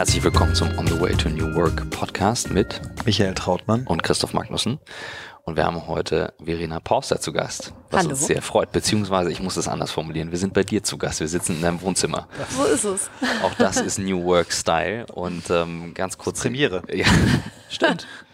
Herzlich willkommen zum On the Way to New Work Podcast mit Michael Trautmann und Christoph Magnussen. Und wir haben heute Verena Pauster zu Gast, was Hallo. uns sehr freut. Beziehungsweise, ich muss das anders formulieren, wir sind bei dir zu Gast. Wir sitzen in deinem Wohnzimmer. So ist es. Auch das ist New Work Style. Und ähm, ganz kurz. Premiere. Ja, stimmt.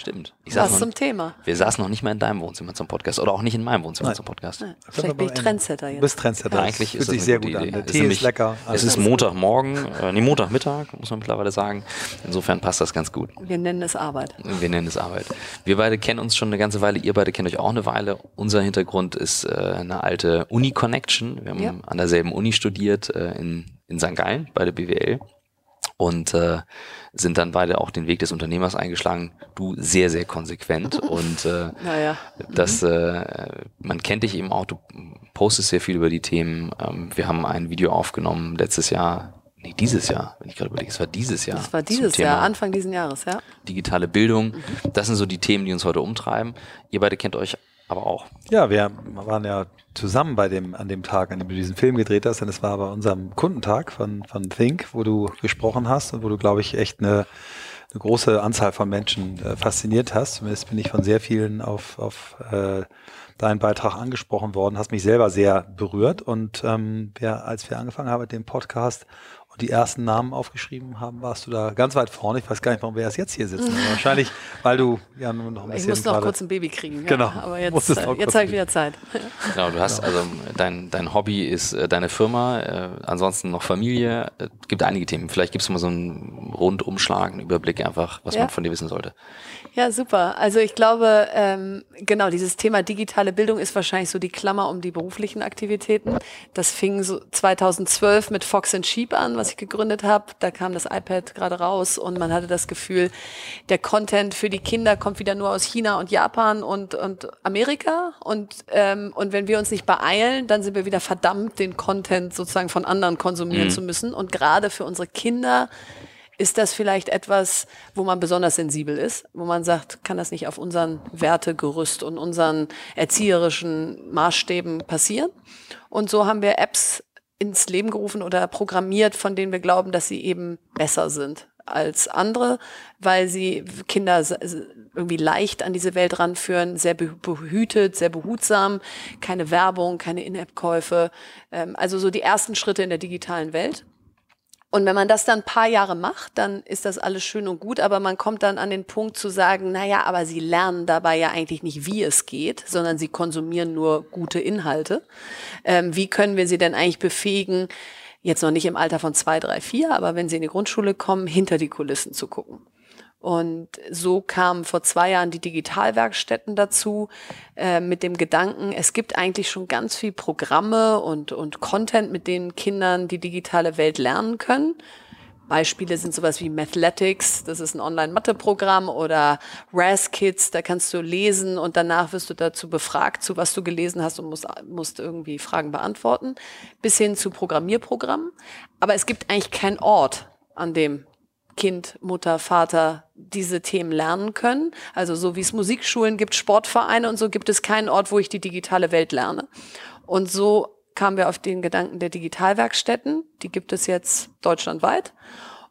Stimmt. Ich Was zum noch, Thema. wir saßen noch nicht mal in deinem Wohnzimmer zum Podcast oder auch nicht in meinem Wohnzimmer Nein. zum Podcast. Ja, vielleicht bin ich Trendsetter Du jetzt. bist Trendsetter. Ja, eigentlich Fühlt ist das sich sehr gut an. Der Es Tee ist nämlich- lecker. Es ist. Montagmorgen, äh, nee, Montagmittag, muss man mittlerweile sagen. Insofern passt das ganz gut. Wir nennen es Arbeit. Wir nennen es Arbeit. Wir beide kennen uns schon eine ganze Weile. Ihr beide kennt euch auch eine Weile. Unser Hintergrund ist äh, eine alte Uni-Connection. Wir haben Ja. an derselben Uni studiert, äh, in, in St. Gallen, bei der BWL. Und äh, sind dann beide auch den Weg des Unternehmers eingeschlagen. Du sehr, sehr konsequent. Und äh, Naja. das, äh, man kennt dich eben auch, du postest sehr viel über die Themen. Ähm, wir haben ein Video aufgenommen letztes Jahr, nee, dieses Jahr, wenn ich gerade überlege, es war dieses Jahr. Das war dieses Jahr, Anfang diesen Jahres, ja. digitale Bildung. Das sind so die Themen, die uns heute umtreiben. Ihr beide kennt euch aber auch. Ja, wir waren ja zusammen bei dem, an dem Tag, an dem du diesen Film gedreht hast. Und es war bei unserem Kundentag von, von Think, wo du gesprochen hast und wo du, glaube ich, echt eine, eine große Anzahl von Menschen äh, fasziniert hast. Zumindest bin ich von sehr vielen auf, auf äh, deinen Beitrag angesprochen worden, hast mich selber sehr berührt. Und ähm, wir, als wir angefangen haben mit dem Podcast die ersten Namen aufgeschrieben haben, warst du da ganz weit vorne. Ich weiß gar nicht, warum wir erst jetzt hier sitzen. Aber wahrscheinlich, weil du ja nur noch ein Ich bisschen muss noch gerade- kurz ein Baby kriegen. Ja. Genau. Aber jetzt, äh, noch jetzt habe ich wieder Zeit. Genau, du hast also dein, dein Hobby ist äh, deine Firma, äh, ansonsten noch Familie. Äh, gibt einige Themen. Vielleicht gibst du mal so einen Rundumschlag, einen Überblick einfach, was Ja. man von dir wissen sollte. Ja, super. Also ich glaube, ähm, genau, dieses Thema digitale Bildung ist wahrscheinlich so die Klammer um die beruflichen Aktivitäten. Das fing so 2012 mit Fox and Sheep an, was ich gegründet habe. Da kam das iPad gerade raus und man hatte das Gefühl, der Content für die Kinder kommt wieder nur aus China und Japan und, und Amerika. Und, ähm, und wenn wir uns nicht beeilen, dann sind wir wieder verdammt, den Content sozusagen von anderen konsumieren zu müssen. Und gerade für unsere Kinder ist das vielleicht etwas, wo man besonders sensibel ist, wo man sagt, kann das nicht auf unseren Wertegerüst und unseren erzieherischen Maßstäben passieren? Und so haben wir Apps ins Leben gerufen oder programmiert, von denen wir glauben, dass sie eben besser sind als andere, weil sie Kinder irgendwie leicht an diese Welt ranführen, sehr be- behütet, sehr behutsam, keine Werbung, keine In-App-Käufe, ähm, also so die ersten Schritte in der digitalen Welt. Und wenn man das dann ein paar Jahre macht, dann ist das alles schön und gut, aber man kommt dann an den Punkt zu sagen, naja, aber sie lernen dabei ja eigentlich nicht, wie es geht, sondern sie konsumieren nur gute Inhalte. Ähm, wie können wir sie denn eigentlich befähigen, jetzt noch nicht im Alter von zwei, drei, vier, aber wenn sie in die Grundschule kommen, hinter die Kulissen zu gucken? Und so kamen vor zwei Jahren die Digitalwerkstätten dazu, äh, mit dem Gedanken, es gibt eigentlich schon ganz viel Programme und, und Content, mit denen Kindern die digitale Welt lernen können. Beispiele sind sowas wie Mathletics, das ist ein Online-Mathe-Programm, oder RAS-Kids, da kannst du lesen und danach wirst du dazu befragt, zu was du gelesen hast und musst, musst irgendwie Fragen beantworten, bis hin zu Programmierprogrammen. Aber es gibt eigentlich keinen Ort, an dem Kind, Mutter, Vater diese Themen lernen können. Also so wie es Musikschulen gibt, Sportvereine und so gibt es keinen Ort, wo ich die digitale Welt lerne. Und so kamen wir auf den Gedanken der Digitalwerkstätten. Die gibt es jetzt deutschlandweit.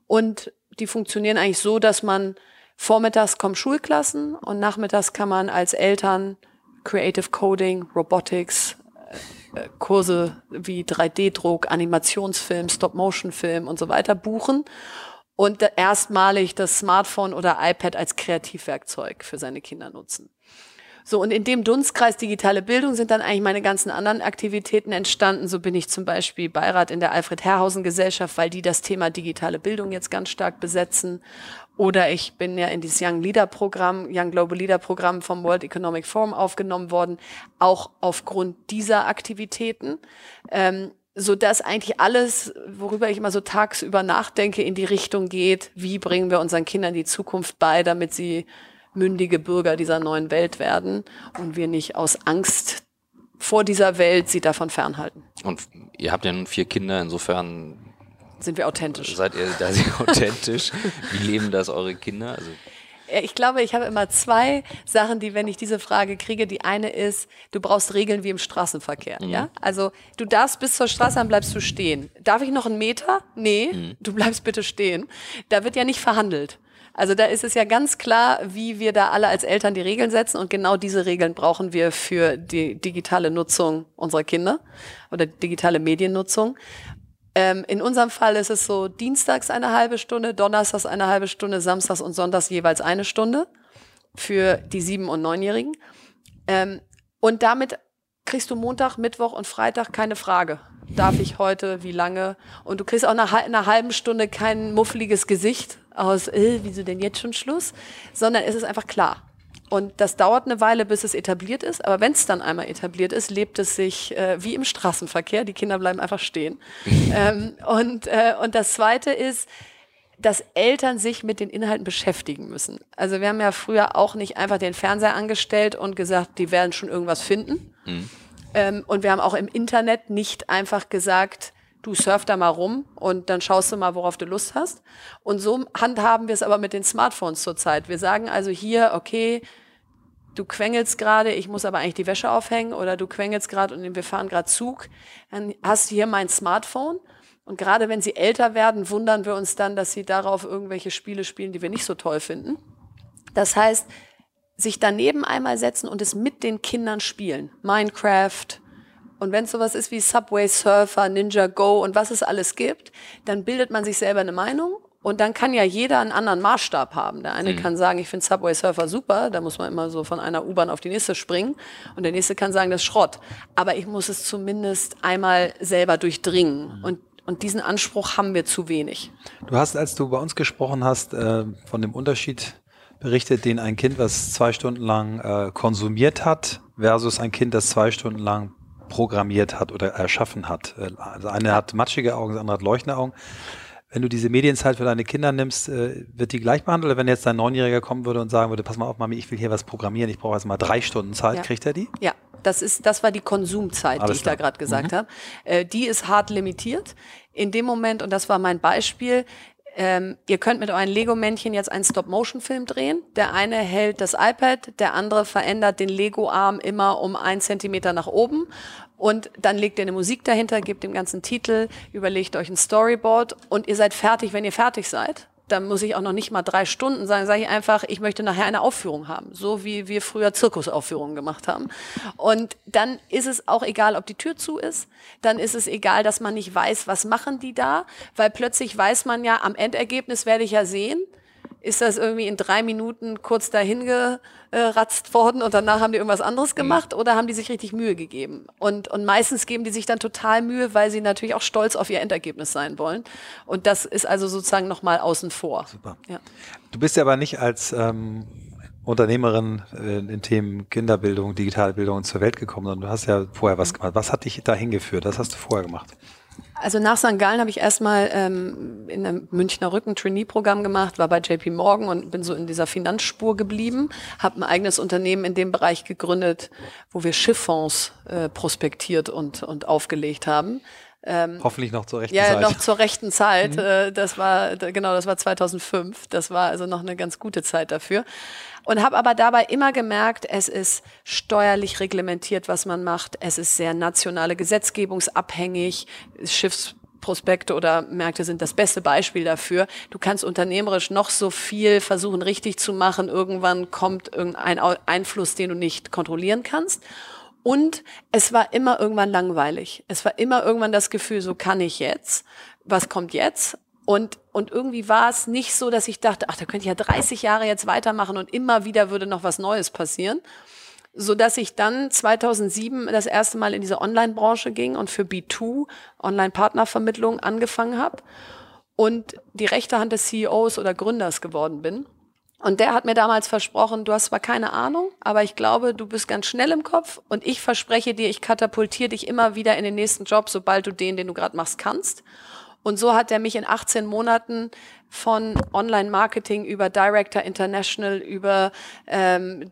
Und die funktionieren eigentlich so, dass man vormittags kommen Schulklassen und nachmittags kann man als Eltern Creative Coding, Robotics, äh, Kurse wie 3D-Druck, Animationsfilm, Stop-Motion-Film und so weiter buchen und erstmalig das Smartphone oder iPad als Kreativwerkzeug für seine Kinder nutzen. So, und in dem Dunstkreis digitale Bildung sind dann eigentlich meine ganzen anderen Aktivitäten entstanden. So bin ich zum Beispiel Beirat in der Alfred Herrhausen Gesellschaft, weil die das Thema digitale Bildung jetzt ganz stark besetzen. Oder ich bin ja in dieses Young Leader Programm, Young Global Leader Programm vom World Economic Forum aufgenommen worden, auch aufgrund dieser Aktivitäten. Ähm, so dass eigentlich alles, worüber ich immer so tagsüber nachdenke, in die Richtung geht, wie bringen wir unseren Kindern die Zukunft bei, damit sie mündige Bürger dieser neuen Welt werden und wir nicht aus Angst vor dieser Welt sie davon fernhalten. Und ihr habt ja nun vier Kinder, insofern Sind wir authentisch. seid ihr da sehr authentisch. Wie leben das eure Kinder? Also, Ich glaube, ich habe immer zwei Sachen, die, wenn ich diese Frage kriege, die eine ist, du brauchst Regeln wie im Straßenverkehr. Mhm. Ja? Also du darfst bis zur Straße, dann bleibst du stehen. Darf ich noch einen Meter? Nee, mhm. du bleibst bitte stehen. Da wird ja nicht verhandelt. Also da ist es ja ganz klar, wie wir da alle als Eltern die Regeln setzen und genau diese Regeln brauchen wir für die digitale Nutzung unserer Kinder oder digitale Mediennutzung. Ähm, in unserem Fall ist es so dienstags eine halbe Stunde, donnerstags eine halbe Stunde, samstags und sonntags jeweils eine Stunde für die sieben- und neunjährigen. Ähm, und damit kriegst du Montag, Mittwoch und Freitag keine Frage. Darf ich heute, wie lange? Und du kriegst auch nach einer halben Stunde kein muffliges Gesicht aus, äh, wieso denn jetzt schon Schluss? Sondern es ist einfach klar. Und das dauert eine Weile, bis es etabliert ist. Aber wenn es dann einmal etabliert ist, lebt es sich äh, wie im Straßenverkehr. Die Kinder bleiben einfach stehen. ähm, und, äh, und das Zweite ist, dass Eltern sich mit den Inhalten beschäftigen müssen. Also wir haben ja früher auch nicht einfach den Fernseher angestellt und gesagt, die werden schon irgendwas finden. Mhm. Ähm, und wir haben auch im Internet nicht einfach gesagt, du surf da mal rum und dann schaust du mal, worauf du Lust hast. Und so handhaben wir es aber mit den Smartphones zurzeit. Wir sagen also hier, okay, du quengelst gerade, ich muss aber eigentlich die Wäsche aufhängen oder du quengelst gerade und wir fahren gerade Zug, dann hast du hier mein Smartphone. Und gerade wenn sie älter werden, wundern wir uns dann, dass sie darauf irgendwelche Spiele spielen, die wir nicht so toll finden. Das heißt, sich daneben einmal setzen und es mit den Kindern spielen. Minecraft, und wenn es sowas ist wie Subway Surfer, Ninja Go und was es alles gibt, dann bildet man sich selber eine Meinung und dann kann ja jeder einen anderen Maßstab haben. Der eine mhm. kann sagen, ich finde Subway Surfer super, da muss man immer so von einer U-Bahn auf die nächste springen. Und der nächste kann sagen, das ist Schrott. Aber ich muss es zumindest einmal selber durchdringen. Mhm. Und, und diesen Anspruch haben wir zu wenig. Du hast, als du bei uns gesprochen hast, äh, von dem Unterschied berichtet, den ein Kind, was zwei Stunden lang äh, konsumiert hat, versus ein Kind, das zwei Stunden lang programmiert hat oder erschaffen hat. Äh, also eine hat matschige Augen, das andere hat leuchtende Augen. Wenn du diese Medienzeit für deine Kinder nimmst, äh, wird die gleich behandelt? Oder wenn jetzt dein Neunjähriger kommen würde und sagen würde, pass mal auf, Mami, ich will hier was programmieren, ich brauche jetzt mal drei Stunden Zeit, ja. kriegt er die? Ja, das ist, das war die Konsumzeit, Alles die ich klar. da gerade gesagt mhm. habe. Äh, die ist hart limitiert. In dem Moment, und das war mein Beispiel, ähm, ihr könnt mit euren Lego-Männchen jetzt einen Stop-Motion-Film drehen. Der eine hält das iPad, der andere verändert den Lego-Arm immer um einen Zentimeter nach oben. Und dann legt ihr eine Musik dahinter, gebt dem ganzen Titel, überlegt euch ein Storyboard und ihr seid fertig, wenn ihr fertig seid dann muss ich auch noch nicht mal drei Stunden sagen, sage ich einfach, ich möchte nachher eine Aufführung haben, so wie wir früher Zirkusaufführungen gemacht haben. Und dann ist es auch egal, ob die Tür zu ist, dann ist es egal, dass man nicht weiß, was machen die da, weil plötzlich weiß man ja, am Endergebnis werde ich ja sehen, ist das irgendwie in drei Minuten kurz dahin geratzt worden und danach haben die irgendwas anderes mhm. gemacht oder haben die sich richtig Mühe gegeben? Und, und meistens geben die sich dann total Mühe, weil sie natürlich auch stolz auf ihr Endergebnis sein wollen. Und das ist also sozusagen nochmal außen vor. Super. Ja. Du bist ja aber nicht als ähm, Unternehmerin äh, in Themen Kinderbildung, Digitalbildung zur Welt gekommen, sondern du hast ja vorher was mhm. gemacht. Was hat dich dahin geführt? Was hast du vorher gemacht? Also nach St. Gallen habe ich erstmal ähm, in einem Münchner Rücken Trainee-Programm gemacht, war bei JP Morgan und bin so in dieser Finanzspur geblieben, habe ein eigenes Unternehmen in dem Bereich gegründet, wo wir Schifffonds äh, prospektiert und, und aufgelegt haben. Ähm, Hoffentlich noch zur rechten ja, Zeit. Ja, noch zur rechten Zeit. Mhm. Äh, das war, genau, das war 2005. Das war also noch eine ganz gute Zeit dafür und habe aber dabei immer gemerkt, es ist steuerlich reglementiert, was man macht. Es ist sehr nationale Gesetzgebungsabhängig. Schiffsprospekte oder Märkte sind das beste Beispiel dafür. Du kannst unternehmerisch noch so viel versuchen richtig zu machen. Irgendwann kommt irgendein Einfluss, den du nicht kontrollieren kannst. Und es war immer irgendwann langweilig. Es war immer irgendwann das Gefühl, so kann ich jetzt. Was kommt jetzt? Und, und irgendwie war es nicht so, dass ich dachte, ach, da könnte ich ja 30 Jahre jetzt weitermachen und immer wieder würde noch was Neues passieren. So dass ich dann 2007 das erste Mal in diese Online-Branche ging und für B2 Online-Partnervermittlung angefangen habe und die rechte Hand des CEOs oder Gründers geworden bin. Und der hat mir damals versprochen, du hast zwar keine Ahnung, aber ich glaube, du bist ganz schnell im Kopf und ich verspreche dir, ich katapultiere dich immer wieder in den nächsten Job, sobald du den, den du gerade machst, kannst. Und so hat er mich in 18 Monaten von Online-Marketing über Director International, über ähm,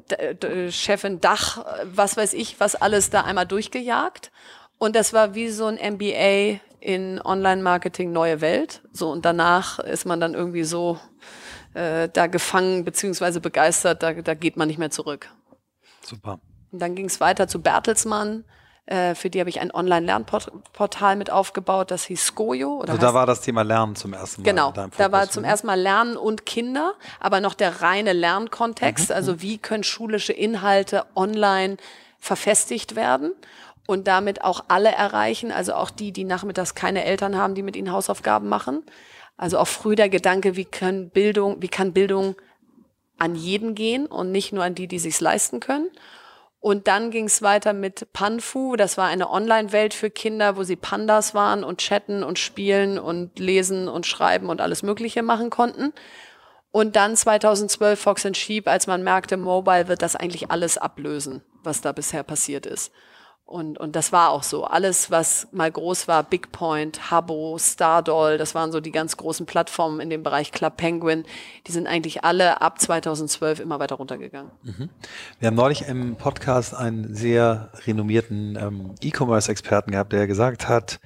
Chefin Dach, was weiß ich, was alles da einmal durchgejagt. Und das war wie so ein MBA in Online-Marketing Neue Welt. So, und danach ist man dann irgendwie so äh, da gefangen beziehungsweise begeistert, da, da geht man nicht mehr zurück. Super. Und dann ging es weiter zu Bertelsmann. Äh, für die habe ich ein Online-Lernportal mit aufgebaut, das hieß Skojo. also da war das Thema Lernen zum ersten Mal. Genau, da war zum ersten Mal Lernen und Kinder, aber noch der reine Lernkontext. Mhm. Also wie können schulische Inhalte online verfestigt werden? und damit auch alle erreichen, also auch die, die nachmittags keine Eltern haben, die mit ihnen Hausaufgaben machen. Also auch früh der Gedanke, wie kann Bildung, wie kann Bildung an jeden gehen und nicht nur an die, die sich's leisten können. Und dann ging es weiter mit Panfu. Das war eine Online-Welt für Kinder, wo sie Pandas waren und chatten und spielen und lesen und schreiben und alles Mögliche machen konnten. Und dann 2012 Fox and Sheep, als man merkte, Mobile wird das eigentlich alles ablösen, was da bisher passiert ist. Und, und das war auch so. Alles, was mal groß war, Big Point, Habbo, Stardoll, das waren so die ganz großen Plattformen in dem Bereich Club Penguin, die sind eigentlich alle ab 2012 immer weiter runtergegangen. Mhm. Wir haben neulich im Podcast einen sehr renommierten ähm, E-Commerce-Experten gehabt, der gesagt hat,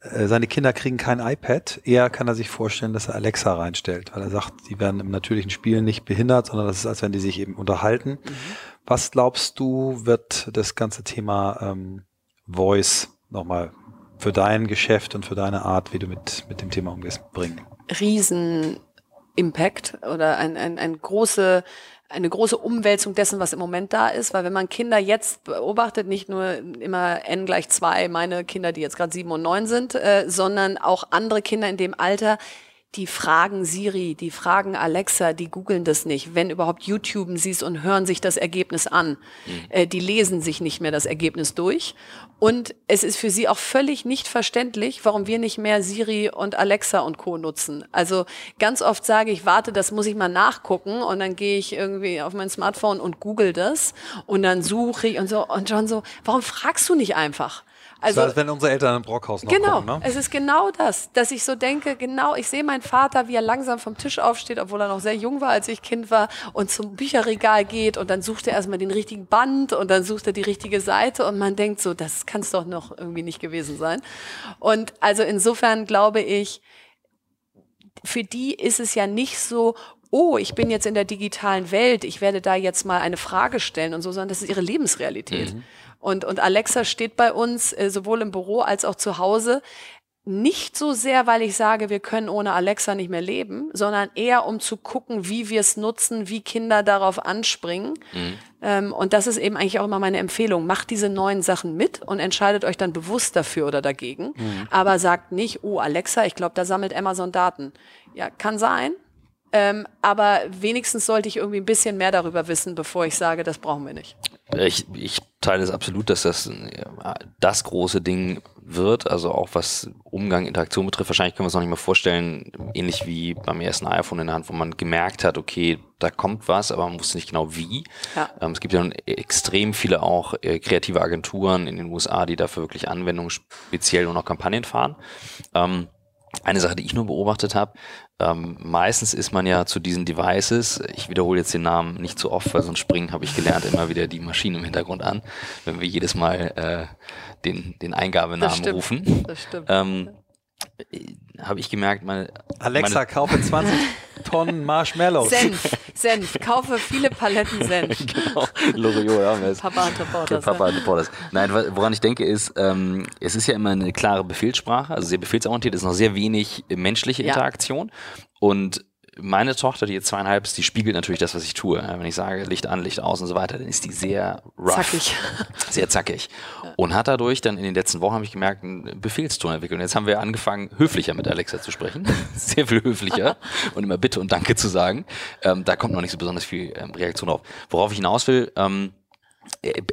äh, seine Kinder kriegen kein iPad. Eher kann er sich vorstellen, dass er Alexa reinstellt, weil er sagt, die werden im natürlichen Spielen nicht behindert, sondern das ist, als wenn die sich eben unterhalten. Mhm. Was glaubst du, wird das ganze Thema ähm, Voice nochmal für dein Geschäft und für deine Art, wie du mit, mit dem Thema umgehst, bringen? Riesen Impact oder ein, ein, ein große, eine große Umwälzung dessen, was im Moment da ist, weil wenn man Kinder jetzt beobachtet, nicht nur immer n gleich zwei, meine Kinder, die jetzt gerade sieben und neun sind, äh, sondern auch andere Kinder in dem Alter, die fragen Siri, die fragen Alexa, die googeln das nicht. Wenn überhaupt YouTuben sie es und hören sich das Ergebnis an. Mhm. Äh, die lesen sich nicht mehr das Ergebnis durch. Und es ist für sie auch völlig nicht verständlich, warum wir nicht mehr Siri und Alexa und Co. nutzen. Also ganz oft sage ich, warte, das muss ich mal nachgucken und dann gehe ich irgendwie auf mein Smartphone und google das und dann suche ich und so. Und John so, warum fragst du nicht einfach? Also, das heißt, wenn unsere Eltern im Brockhaus noch genau, kommen, ne? es ist genau das, dass ich so denke, genau, ich sehe meinen Vater, wie er langsam vom Tisch aufsteht, obwohl er noch sehr jung war, als ich Kind war, und zum Bücherregal geht und dann sucht er erstmal den richtigen Band und dann sucht er die richtige Seite und man denkt so, das kann es doch noch irgendwie nicht gewesen sein. Und also insofern glaube ich, für die ist es ja nicht so, oh, ich bin jetzt in der digitalen Welt, ich werde da jetzt mal eine Frage stellen und so, sondern das ist ihre Lebensrealität. Mhm. Und, und Alexa steht bei uns äh, sowohl im Büro als auch zu Hause. Nicht so sehr, weil ich sage, wir können ohne Alexa nicht mehr leben, sondern eher um zu gucken, wie wir es nutzen, wie Kinder darauf anspringen. Mhm. Ähm, und das ist eben eigentlich auch immer meine Empfehlung. Macht diese neuen Sachen mit und entscheidet euch dann bewusst dafür oder dagegen. Mhm. Aber sagt nicht, oh, Alexa, ich glaube, da sammelt Amazon Daten. Ja, kann sein. Ähm, aber wenigstens sollte ich irgendwie ein bisschen mehr darüber wissen, bevor ich sage, das brauchen wir nicht. Ich, ich teile es absolut, dass das das große Ding wird, also auch was Umgang, Interaktion betrifft. Wahrscheinlich können wir es noch nicht mal vorstellen, ähnlich wie beim ersten iPhone in der Hand, wo man gemerkt hat, okay, da kommt was, aber man wusste nicht genau wie. Ja. Ähm, es gibt ja extrem viele auch äh, kreative Agenturen in den USA, die dafür wirklich Anwendungen speziell und auch Kampagnen fahren. Eine Sache, die ich nur beobachtet habe, ähm, meistens ist man ja zu diesen Devices, ich wiederhole jetzt den Namen nicht zu oft, weil sonst springen, habe ich gelernt, immer wieder die Maschine im Hintergrund an, wenn wir jedes Mal äh, den, den Eingabenamen das rufen. Das stimmt. Ähm, habe ich gemerkt, meine Alexa, meine kaufe 20 Tonnen Marshmallows. Senf, Senf, kaufe viele Paletten Senf. genau, Loriot haben wir es. Papa hatte Borders. Papa hatte Borders. Nein, woran ich denke ist, ähm, es ist ja immer eine klare Befehlssprache, also sehr befehlsorientiert, es ist noch sehr wenig menschliche Interaktion ja. und meine Tochter, die jetzt zweieinhalb ist, die spiegelt natürlich das, was ich tue. Wenn ich sage Licht an, Licht aus und so weiter, dann ist die sehr rough. Zackig. Sehr zackig. Ja. Und hat dadurch dann in den letzten Wochen, habe ich gemerkt, einen Befehlston entwickelt. Und jetzt haben wir angefangen, höflicher mit Alexa zu sprechen. Sehr viel höflicher und immer Bitte und Danke zu sagen. Ähm, da kommt noch nicht so besonders viel ähm, Reaktion auf. Worauf ich hinaus will, ähm,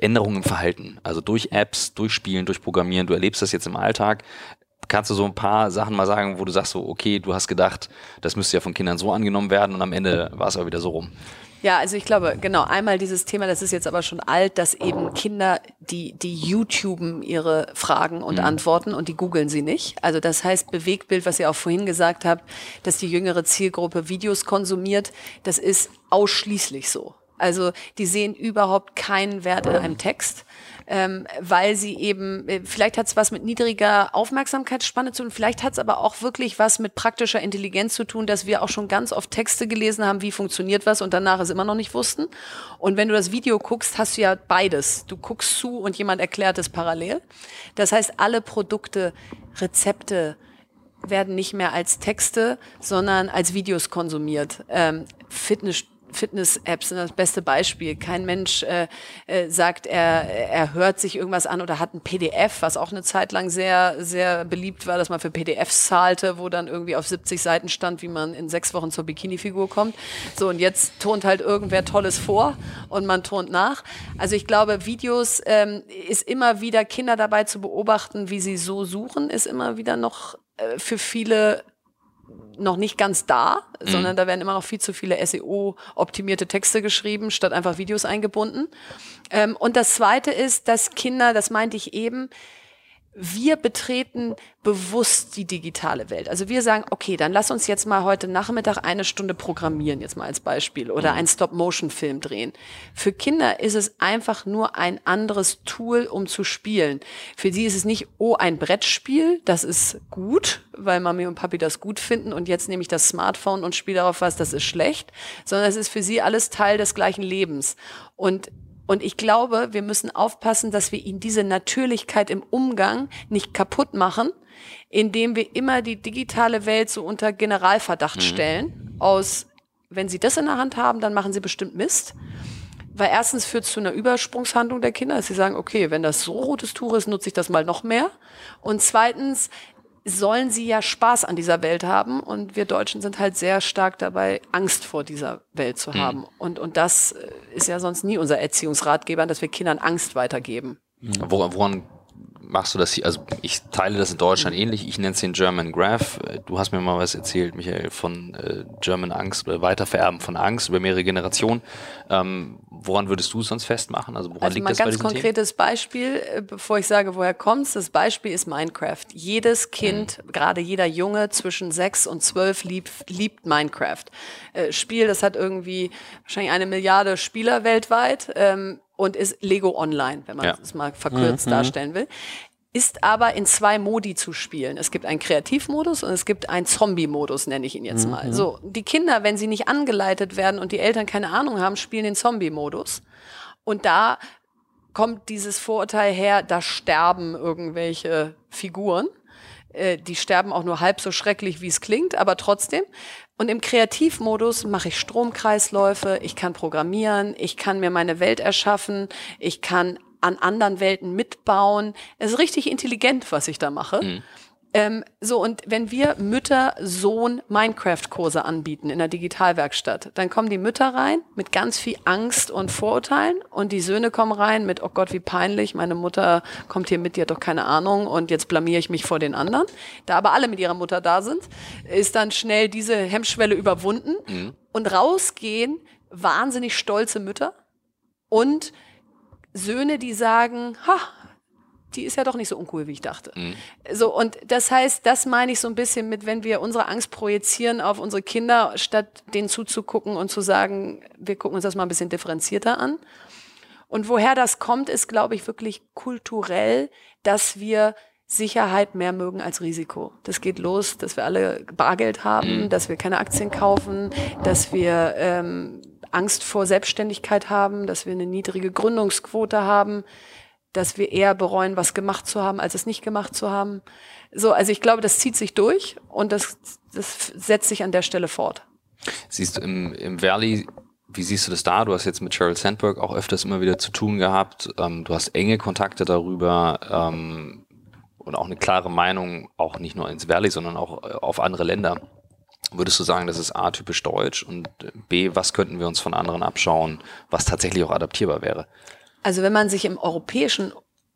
Änderungen im Verhalten. Also durch Apps, durch Spielen, durch Programmieren. Du erlebst das jetzt im Alltag. Kannst du so ein paar Sachen mal sagen, wo du sagst so, okay, du hast gedacht, das müsste ja von Kindern so angenommen werden und am Ende war es aber wieder so rum? Ja, also ich glaube, genau, einmal dieses Thema, das ist jetzt aber schon alt, dass eben Kinder, die, die YouTuben ihre Fragen und mhm. Antworten und die googeln sie nicht. Also das heißt, Bewegtbild, was ihr auch vorhin gesagt habt, dass die jüngere Zielgruppe Videos konsumiert, das ist ausschließlich so. Also die sehen überhaupt keinen Wert in einem Text ähm, weil sie eben, äh, vielleicht hat es was mit niedriger Aufmerksamkeitsspanne zu tun, vielleicht hat es aber auch wirklich was mit praktischer Intelligenz zu tun, dass wir auch schon ganz oft Texte gelesen haben, wie funktioniert was und danach es immer noch nicht wussten. Und wenn du das Video guckst, hast du ja beides. Du guckst zu und jemand erklärt es parallel. Das heißt, alle Produkte, Rezepte, werden nicht mehr als Texte, sondern als Videos konsumiert. Ähm, Fitness Fitness-Apps sind das beste Beispiel. Kein Mensch äh, äh, sagt, er, er hört sich irgendwas an oder hat ein PDF, was auch eine Zeit lang sehr, sehr beliebt war, dass man für PDFs zahlte, wo dann irgendwie auf 70 Seiten stand, wie man in sechs Wochen zur Bikini-Figur kommt. So, und jetzt tont halt irgendwer Tolles vor und man tont nach. Also ich glaube, Videos ähm, ist immer wieder Kinder dabei zu beobachten, wie sie so suchen, ist immer wieder noch äh, für viele noch nicht ganz da, mhm. sondern da werden immer noch viel zu viele SEO-optimierte Texte geschrieben, statt einfach Videos eingebunden. Ähm, und das Zweite ist, dass Kinder, das meinte ich eben, wir betreten bewusst die digitale Welt. Also wir sagen, okay, dann lass uns jetzt mal heute Nachmittag eine Stunde programmieren, jetzt mal als Beispiel, oder mhm. einen Stop-Motion-Film drehen. Für Kinder ist es einfach nur ein anderes Tool, um zu spielen. Für sie ist es nicht, oh, ein Brettspiel, das ist gut, weil Mami und Papi das gut finden und jetzt nehme ich das Smartphone und spiele darauf was, das ist schlecht, sondern es ist für sie alles Teil des gleichen Lebens. Und und ich glaube, wir müssen aufpassen, dass wir ihnen diese Natürlichkeit im Umgang nicht kaputt machen, indem wir immer die digitale Welt so unter Generalverdacht mhm. stellen. Aus, wenn sie das in der Hand haben, dann machen sie bestimmt Mist. Weil erstens führt es zu einer Übersprungshandlung der Kinder, dass sie sagen, okay, wenn das so rotes Tuch ist, nutze ich das mal noch mehr. Und zweitens sollen sie ja Spaß an dieser Welt haben. Und wir Deutschen sind halt sehr stark dabei, Angst vor dieser Welt zu mhm. haben. Und, und das äh, ist ja sonst nie unser Erziehungsratgeber, dass wir Kindern Angst weitergeben. Woran, woran machst du das hier? Also ich teile das in Deutschland ähnlich. Ich nenne es den German Graph. Du hast mir mal was erzählt, Michael, von äh, German Angst oder Weitervererben von Angst über mehrere Generationen. Ähm, woran würdest du es sonst festmachen? Also woran also liegt mal das ganz bei konkretes Themen? Beispiel, äh, bevor ich sage, woher kommt's. Das Beispiel ist Minecraft. Jedes Kind, mhm. gerade jeder Junge zwischen sechs und zwölf liebt, liebt Minecraft. Äh, Spiel, das hat irgendwie wahrscheinlich eine Milliarde Spieler weltweit. Ähm, und ist Lego Online, wenn man ja. es mal verkürzt mhm. darstellen will. Ist aber in zwei Modi zu spielen. Es gibt einen Kreativmodus und es gibt einen Zombie-Modus, nenne ich ihn jetzt mhm. mal. So, die Kinder, wenn sie nicht angeleitet werden und die Eltern keine Ahnung haben, spielen den Zombie-Modus. Und da kommt dieses Vorurteil her, da sterben irgendwelche Figuren. Äh, die sterben auch nur halb so schrecklich, wie es klingt, aber trotzdem. Und im Kreativmodus mache ich Stromkreisläufe, ich kann programmieren, ich kann mir meine Welt erschaffen, ich kann an anderen Welten mitbauen. Es ist richtig intelligent, was ich da mache. Mhm. Ähm, so, und wenn wir Mütter Sohn Minecraft-Kurse anbieten in der Digitalwerkstatt, dann kommen die Mütter rein mit ganz viel Angst und Vorurteilen und die Söhne kommen rein mit, oh Gott, wie peinlich, meine Mutter kommt hier mit, die hat doch keine Ahnung und jetzt blamier ich mich vor den anderen. Da aber alle mit ihrer Mutter da sind, ist dann schnell diese Hemmschwelle überwunden mhm. und rausgehen wahnsinnig stolze Mütter und Söhne, die sagen, ha, die ist ja doch nicht so uncool, wie ich dachte. Mhm. So, und das heißt, das meine ich so ein bisschen mit, wenn wir unsere Angst projizieren auf unsere Kinder, statt denen zuzugucken und zu sagen, wir gucken uns das mal ein bisschen differenzierter an. Und woher das kommt, ist, glaube ich, wirklich kulturell, dass wir Sicherheit mehr mögen als Risiko. Das geht los, dass wir alle Bargeld haben, mhm. dass wir keine Aktien kaufen, dass wir ähm, Angst vor Selbstständigkeit haben, dass wir eine niedrige Gründungsquote haben dass wir eher bereuen, was gemacht zu haben, als es nicht gemacht zu haben. So, also ich glaube, das zieht sich durch und das, das setzt sich an der Stelle fort. Siehst du im, im Valley, wie siehst du das da? Du hast jetzt mit Sheryl Sandberg auch öfters immer wieder zu tun gehabt. Ähm, du hast enge Kontakte darüber ähm, und auch eine klare Meinung, auch nicht nur ins Valley, sondern auch äh, auf andere Länder. Würdest du sagen, das ist A, typisch deutsch und B, was könnten wir uns von anderen abschauen, was tatsächlich auch adaptierbar wäre? Also wenn man sich im europäischen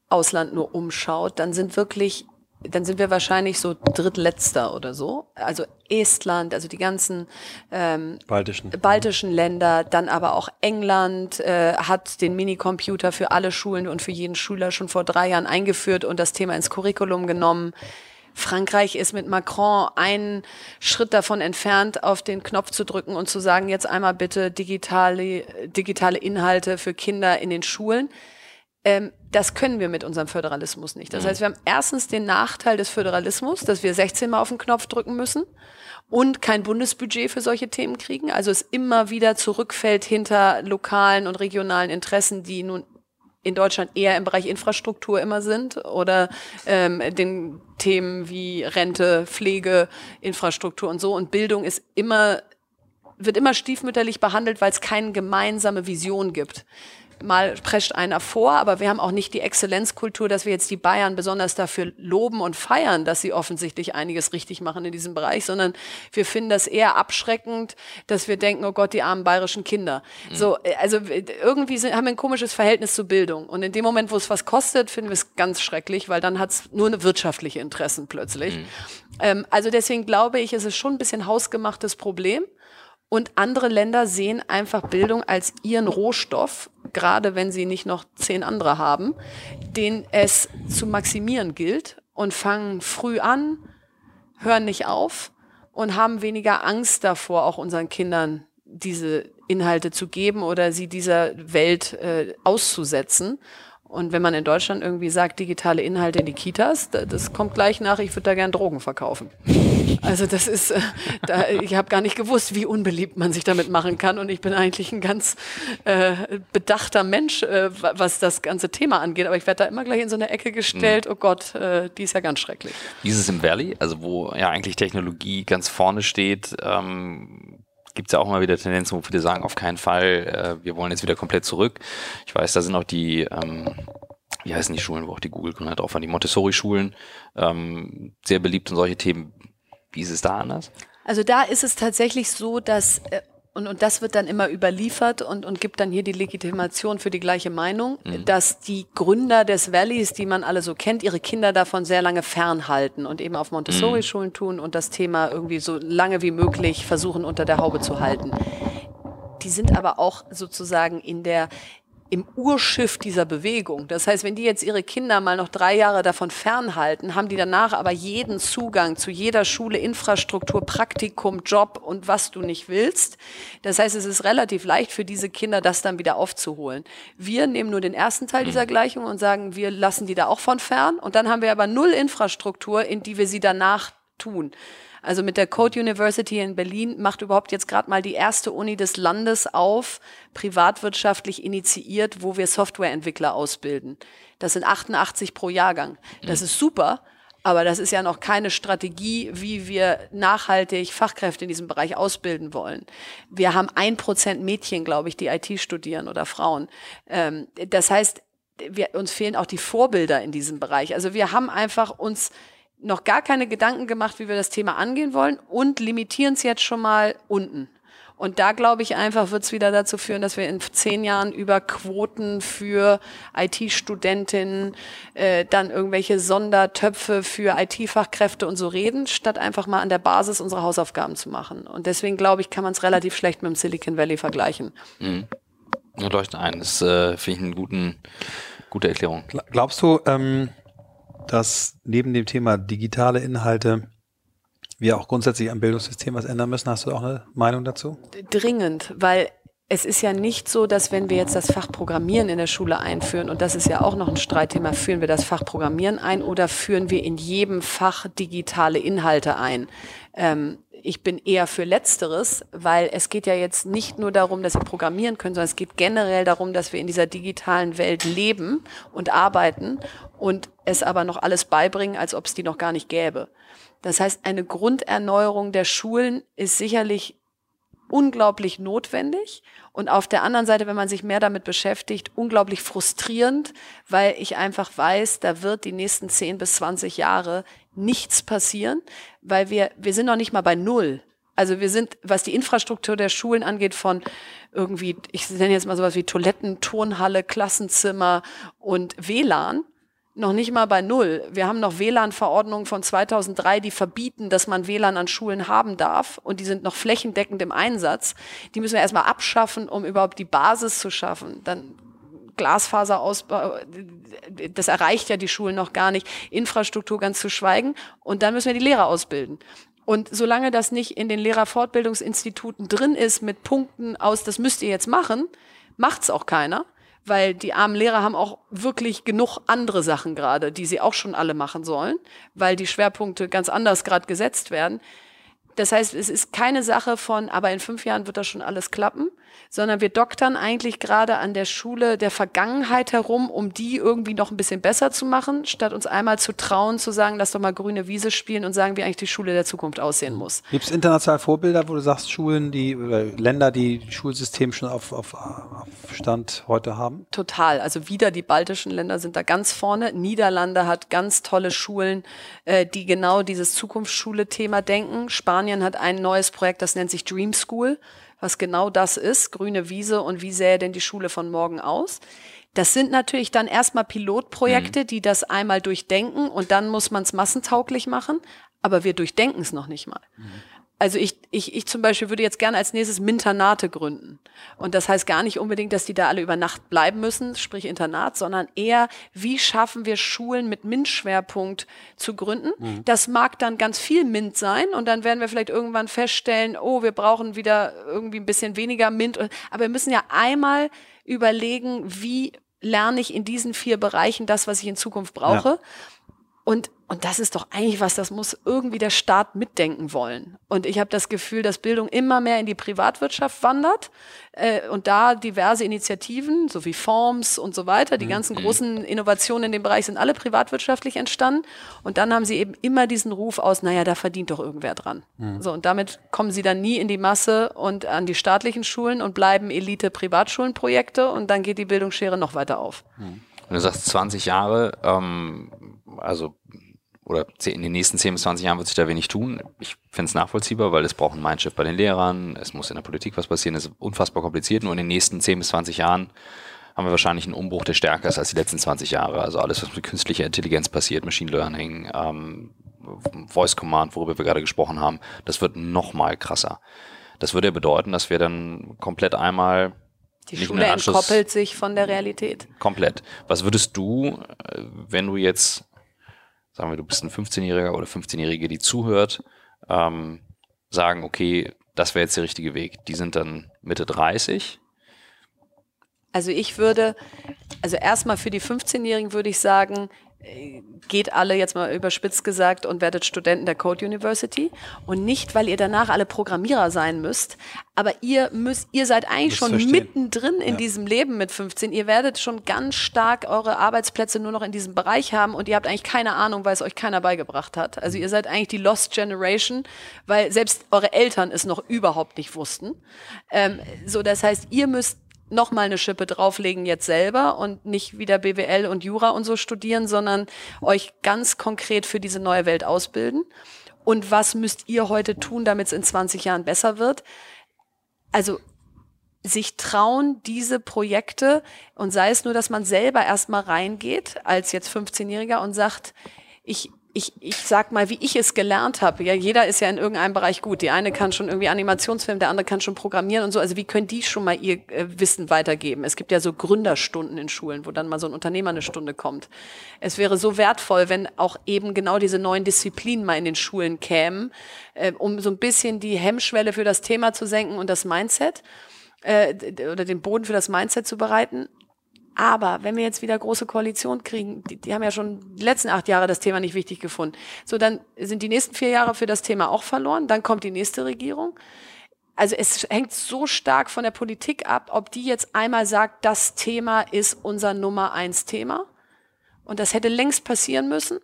Ausland nur umschaut, dann sind wirklich, dann sind wir wahrscheinlich so drittletzter oder so. Also Estland, also die ganzen ähm, baltischen. baltischen Länder, dann aber auch England äh, hat den Minicomputer für alle Schulen und für jeden Schüler schon vor drei Jahren eingeführt und das Thema ins Curriculum genommen. Frankreich ist mit Macron einen Schritt davon entfernt, auf den Knopf zu drücken und zu sagen, jetzt einmal bitte digitale, digitale Inhalte für Kinder in den Schulen. Ähm, das können wir mit unserem Föderalismus nicht. Das mhm. heißt, wir haben erstens den Nachteil des Föderalismus, dass wir 16 Mal auf den Knopf drücken müssen und kein Bundesbudget für solche Themen kriegen. Also es immer wieder zurückfällt hinter lokalen und regionalen Interessen, die nun in Deutschland eher im Bereich Infrastruktur immer sind oder ähm, den Themen wie Rente, Pflege, Infrastruktur und so. Und Bildung ist immer, wird immer stiefmütterlich behandelt, weil es keine gemeinsame Vision gibt mal prescht einer vor, aber wir haben auch nicht die Exzellenzkultur, dass wir jetzt die Bayern besonders dafür loben und feiern, dass sie offensichtlich einiges richtig machen in diesem Bereich, sondern wir finden das eher abschreckend, dass wir denken, oh Gott, die armen bayerischen Kinder. Mhm. So, äh, also irgendwie sind, haben wir ein komisches Verhältnis zu Bildung. Und in dem Moment, wo es was kostet, finden wir es ganz schrecklich, weil dann hat es nur eine wirtschaftliche Interessen plötzlich. Mhm. Ähm, also deswegen glaube ich, es ist schon ein bisschen hausgemachtes Problem. Und andere Länder sehen einfach Bildung als ihren Rohstoff, gerade wenn sie nicht noch zehn andere haben, den es zu maximieren gilt und fangen früh an, hören nicht auf und haben weniger Angst davor, auch unseren Kindern diese Inhalte zu geben oder sie dieser Welt äh, auszusetzen und wenn man in Deutschland irgendwie sagt, digitale Inhalte in die Kitas, das kommt gleich nach, ich würde da gern Drogen verkaufen. Also das ist, äh, da, ich habe gar nicht gewusst, wie unbeliebt man sich damit machen kann. Und ich bin eigentlich ein ganz äh, bedachter Mensch, äh, was das ganze Thema angeht. Aber ich werde da immer gleich in so eine Ecke gestellt, mhm. oh Gott, äh, die ist ja ganz schrecklich. Wie ist es im Valley, also wo ja eigentlich Technologie ganz vorne steht, ähm, gibt es ja auch immer wieder Tendenzen, wo viele sagen, auf keinen Fall, äh, wir wollen jetzt wieder komplett zurück. Ich weiß, da sind auch die, ähm, wie heißen die Schulen, wo auch die Google-Gründer drauf waren, die Montessori-Schulen, ähm, sehr beliebt und solche Themen. Wie ist es da anders? Also da ist es tatsächlich so, dass äh, und, und das wird dann immer überliefert und, und gibt dann hier die Legitimation für die gleiche Meinung, mhm. dass die Gründer des Valleys, die man alle so kennt, ihre Kinder davon sehr lange fernhalten und eben auf Montessori-Schulen mhm. tun und das Thema irgendwie so lange wie möglich versuchen unter der Haube zu halten. Die sind aber auch sozusagen in der, im Urschiff dieser Bewegung. Das heißt, wenn die jetzt ihre Kinder mal noch drei Jahre davon fernhalten, haben die danach aber jeden Zugang zu jeder Schule, Infrastruktur, Praktikum, Job und was du nicht willst. Das heißt, es ist relativ leicht für diese Kinder, das dann wieder aufzuholen. Wir nehmen nur den ersten Teil dieser Gleichung und sagen, wir lassen die da auch von fern. Und dann haben wir aber null Infrastruktur, in die wir sie danach tun. Also mit der Code University in Berlin macht überhaupt jetzt gerade mal die erste Uni des Landes auf, privatwirtschaftlich initiiert, wo wir Softwareentwickler ausbilden. Das sind 88 pro Jahrgang. Das mhm. ist super. Aber das ist ja noch keine Strategie, wie wir nachhaltig Fachkräfte in diesem Bereich ausbilden wollen. Wir haben ein Prozent Mädchen, glaube ich, die IT studieren oder Frauen. Ähm, das heißt, wir, uns fehlen auch die Vorbilder in diesem Bereich. Also wir haben einfach uns noch gar keine Gedanken gemacht, wie wir das Thema angehen wollen und limitieren es jetzt schon mal unten. Und da glaube ich einfach, wird es wieder dazu führen, dass wir in zehn Jahren über Quoten für IT-Studentinnen, äh, dann irgendwelche Sondertöpfe für IT-Fachkräfte und so reden, statt einfach mal an der Basis unsere Hausaufgaben zu machen. Und deswegen glaube ich, kann man es relativ schlecht mit dem Silicon Valley vergleichen. Mhm. Ja, leuchtet ein. Das äh, finde ich eine guten, gute Erklärung. Glaubst du, ähm, dass neben dem Thema digitale Inhalte wir auch grundsätzlich am Bildungssystem was ändern müssen. Hast du auch eine Meinung dazu? Dringend, weil es ist ja nicht so, dass wenn wir jetzt das Fach Programmieren in der Schule einführen, und das ist ja auch noch ein Streitthema, führen wir das Fach Programmieren ein oder führen wir in jedem Fach digitale Inhalte ein? Ähm, ich bin eher für Letzteres, weil es geht ja jetzt nicht nur darum, dass sie programmieren können, sondern es geht generell darum, dass wir in dieser digitalen Welt leben und arbeiten und es aber noch alles beibringen, als ob es die noch gar nicht gäbe. Das heißt, eine Grunderneuerung der Schulen ist sicherlich unglaublich notwendig und auf der anderen Seite, wenn man sich mehr damit beschäftigt, unglaublich frustrierend, weil ich einfach weiß, da wird die nächsten 10 bis 20 Jahre nichts passieren, weil wir, wir sind noch nicht mal bei Null. Also wir sind, was die Infrastruktur der Schulen angeht, von irgendwie, ich nenne jetzt mal sowas wie Toiletten, Turnhalle, Klassenzimmer und WLAN, noch nicht mal bei Null. Wir haben noch WLAN-Verordnungen von 2003, die verbieten, dass man WLAN an Schulen haben darf. Und die sind noch flächendeckend im Einsatz. Die müssen wir erstmal abschaffen, um überhaupt die Basis zu schaffen. Dann Glasfaserausbau, das erreicht ja die Schulen noch gar nicht, Infrastruktur ganz zu schweigen. Und dann müssen wir die Lehrer ausbilden. Und solange das nicht in den Lehrerfortbildungsinstituten drin ist mit Punkten aus, das müsst ihr jetzt machen, macht's auch keiner weil die armen Lehrer haben auch wirklich genug andere Sachen gerade, die sie auch schon alle machen sollen, weil die Schwerpunkte ganz anders gerade gesetzt werden. Das heißt, es ist keine Sache von, aber in fünf Jahren wird das schon alles klappen, sondern wir doktern eigentlich gerade an der Schule der Vergangenheit herum, um die irgendwie noch ein bisschen besser zu machen, statt uns einmal zu trauen, zu sagen, lass doch mal grüne Wiese spielen und sagen, wie eigentlich die Schule der Zukunft aussehen muss. Gibt es international Vorbilder, wo du sagst, Schulen, die oder Länder, die Schulsystem schon auf, auf, auf Stand heute haben? Total. Also wieder die baltischen Länder sind da ganz vorne. Niederlande hat ganz tolle Schulen, äh, die genau dieses Zukunftsschule-Thema denken. Spanien hat ein neues Projekt, das nennt sich Dream School was genau das ist, grüne Wiese und wie sähe denn die Schule von morgen aus. Das sind natürlich dann erstmal Pilotprojekte, mhm. die das einmal durchdenken und dann muss man es massentauglich machen, aber wir durchdenken es noch nicht mal. Mhm. Also ich, ich, ich zum Beispiel würde jetzt gerne als nächstes Minternate gründen. Und das heißt gar nicht unbedingt, dass die da alle über Nacht bleiben müssen, sprich Internat, sondern eher, wie schaffen wir Schulen mit MINT-Schwerpunkt zu gründen. Mhm. Das mag dann ganz viel MINT sein und dann werden wir vielleicht irgendwann feststellen, oh, wir brauchen wieder irgendwie ein bisschen weniger MINT. Aber wir müssen ja einmal überlegen, wie lerne ich in diesen vier Bereichen das, was ich in Zukunft brauche. Ja. Und, und das ist doch eigentlich was, das muss irgendwie der Staat mitdenken wollen. Und ich habe das Gefühl, dass Bildung immer mehr in die Privatwirtschaft wandert äh, und da diverse Initiativen, so wie Forms und so weiter, die mhm. ganzen großen Innovationen in dem Bereich sind alle privatwirtschaftlich entstanden. Und dann haben sie eben immer diesen Ruf aus, naja, da verdient doch irgendwer dran. Mhm. So, und damit kommen sie dann nie in die Masse und an die staatlichen Schulen und bleiben Elite-Privatschulenprojekte und dann geht die Bildungsschere noch weiter auf. Mhm. Wenn du sagst 20 Jahre, ähm, also oder in den nächsten 10 bis 20 Jahren wird sich da wenig tun. Ich finde es nachvollziehbar, weil es braucht ein Mindshift bei den Lehrern, es muss in der Politik was passieren, es ist unfassbar kompliziert. Nur in den nächsten 10 bis 20 Jahren haben wir wahrscheinlich einen Umbruch, der stärker ist als die letzten 20 Jahre. Also alles, was mit künstlicher Intelligenz passiert, Machine Learning, ähm, Voice Command, worüber wir gerade gesprochen haben, das wird noch mal krasser. Das würde ja bedeuten, dass wir dann komplett einmal die Schule entkoppelt sich von der Realität. Komplett. Was würdest du, äh, wenn du jetzt, sagen wir, du bist ein 15-Jähriger oder 15-Jährige, die zuhört, ähm, sagen, okay, das wäre jetzt der richtige Weg. Die sind dann Mitte 30. Also ich würde, also erstmal für die 15-Jährigen würde ich sagen, geht alle jetzt mal überspitzt gesagt und werdet Studenten der Code University und nicht, weil ihr danach alle Programmierer sein müsst, aber ihr müsst, ihr seid eigentlich schon verstehen. mittendrin in ja. diesem Leben mit 15. Ihr werdet schon ganz stark eure Arbeitsplätze nur noch in diesem Bereich haben und ihr habt eigentlich keine Ahnung, weil es euch keiner beigebracht hat. Also ihr seid eigentlich die Lost Generation, weil selbst eure Eltern es noch überhaupt nicht wussten. Ähm, so, das heißt, ihr müsst noch mal eine Schippe drauflegen jetzt selber und nicht wieder BWL und Jura und so studieren, sondern euch ganz konkret für diese neue Welt ausbilden. Und was müsst ihr heute tun, damit es in 20 Jahren besser wird? Also sich trauen, diese Projekte und sei es nur, dass man selber erstmal reingeht als jetzt 15-Jähriger und sagt, ich ich, ich sag mal, wie ich es gelernt habe. Ja, jeder ist ja in irgendeinem Bereich gut. Die eine kann schon irgendwie Animationsfilm, der andere kann schon programmieren und so. Also wie können die schon mal ihr äh, Wissen weitergeben? Es gibt ja so Gründerstunden in Schulen, wo dann mal so ein Unternehmer eine Stunde kommt. Es wäre so wertvoll, wenn auch eben genau diese neuen Disziplinen mal in den Schulen kämen, äh, um so ein bisschen die Hemmschwelle für das Thema zu senken und das Mindset äh, oder den Boden für das Mindset zu bereiten. Aber wenn wir jetzt wieder große Koalition kriegen, die, die, haben ja schon die letzten acht Jahre das Thema nicht wichtig gefunden. So, dann sind die nächsten vier Jahre für das Thema auch verloren. Dann kommt die nächste Regierung. Also es hängt so stark von der Politik ab, ob die jetzt einmal sagt, das Thema ist unser Nummer eins Thema. Und das hätte längst passieren müssen.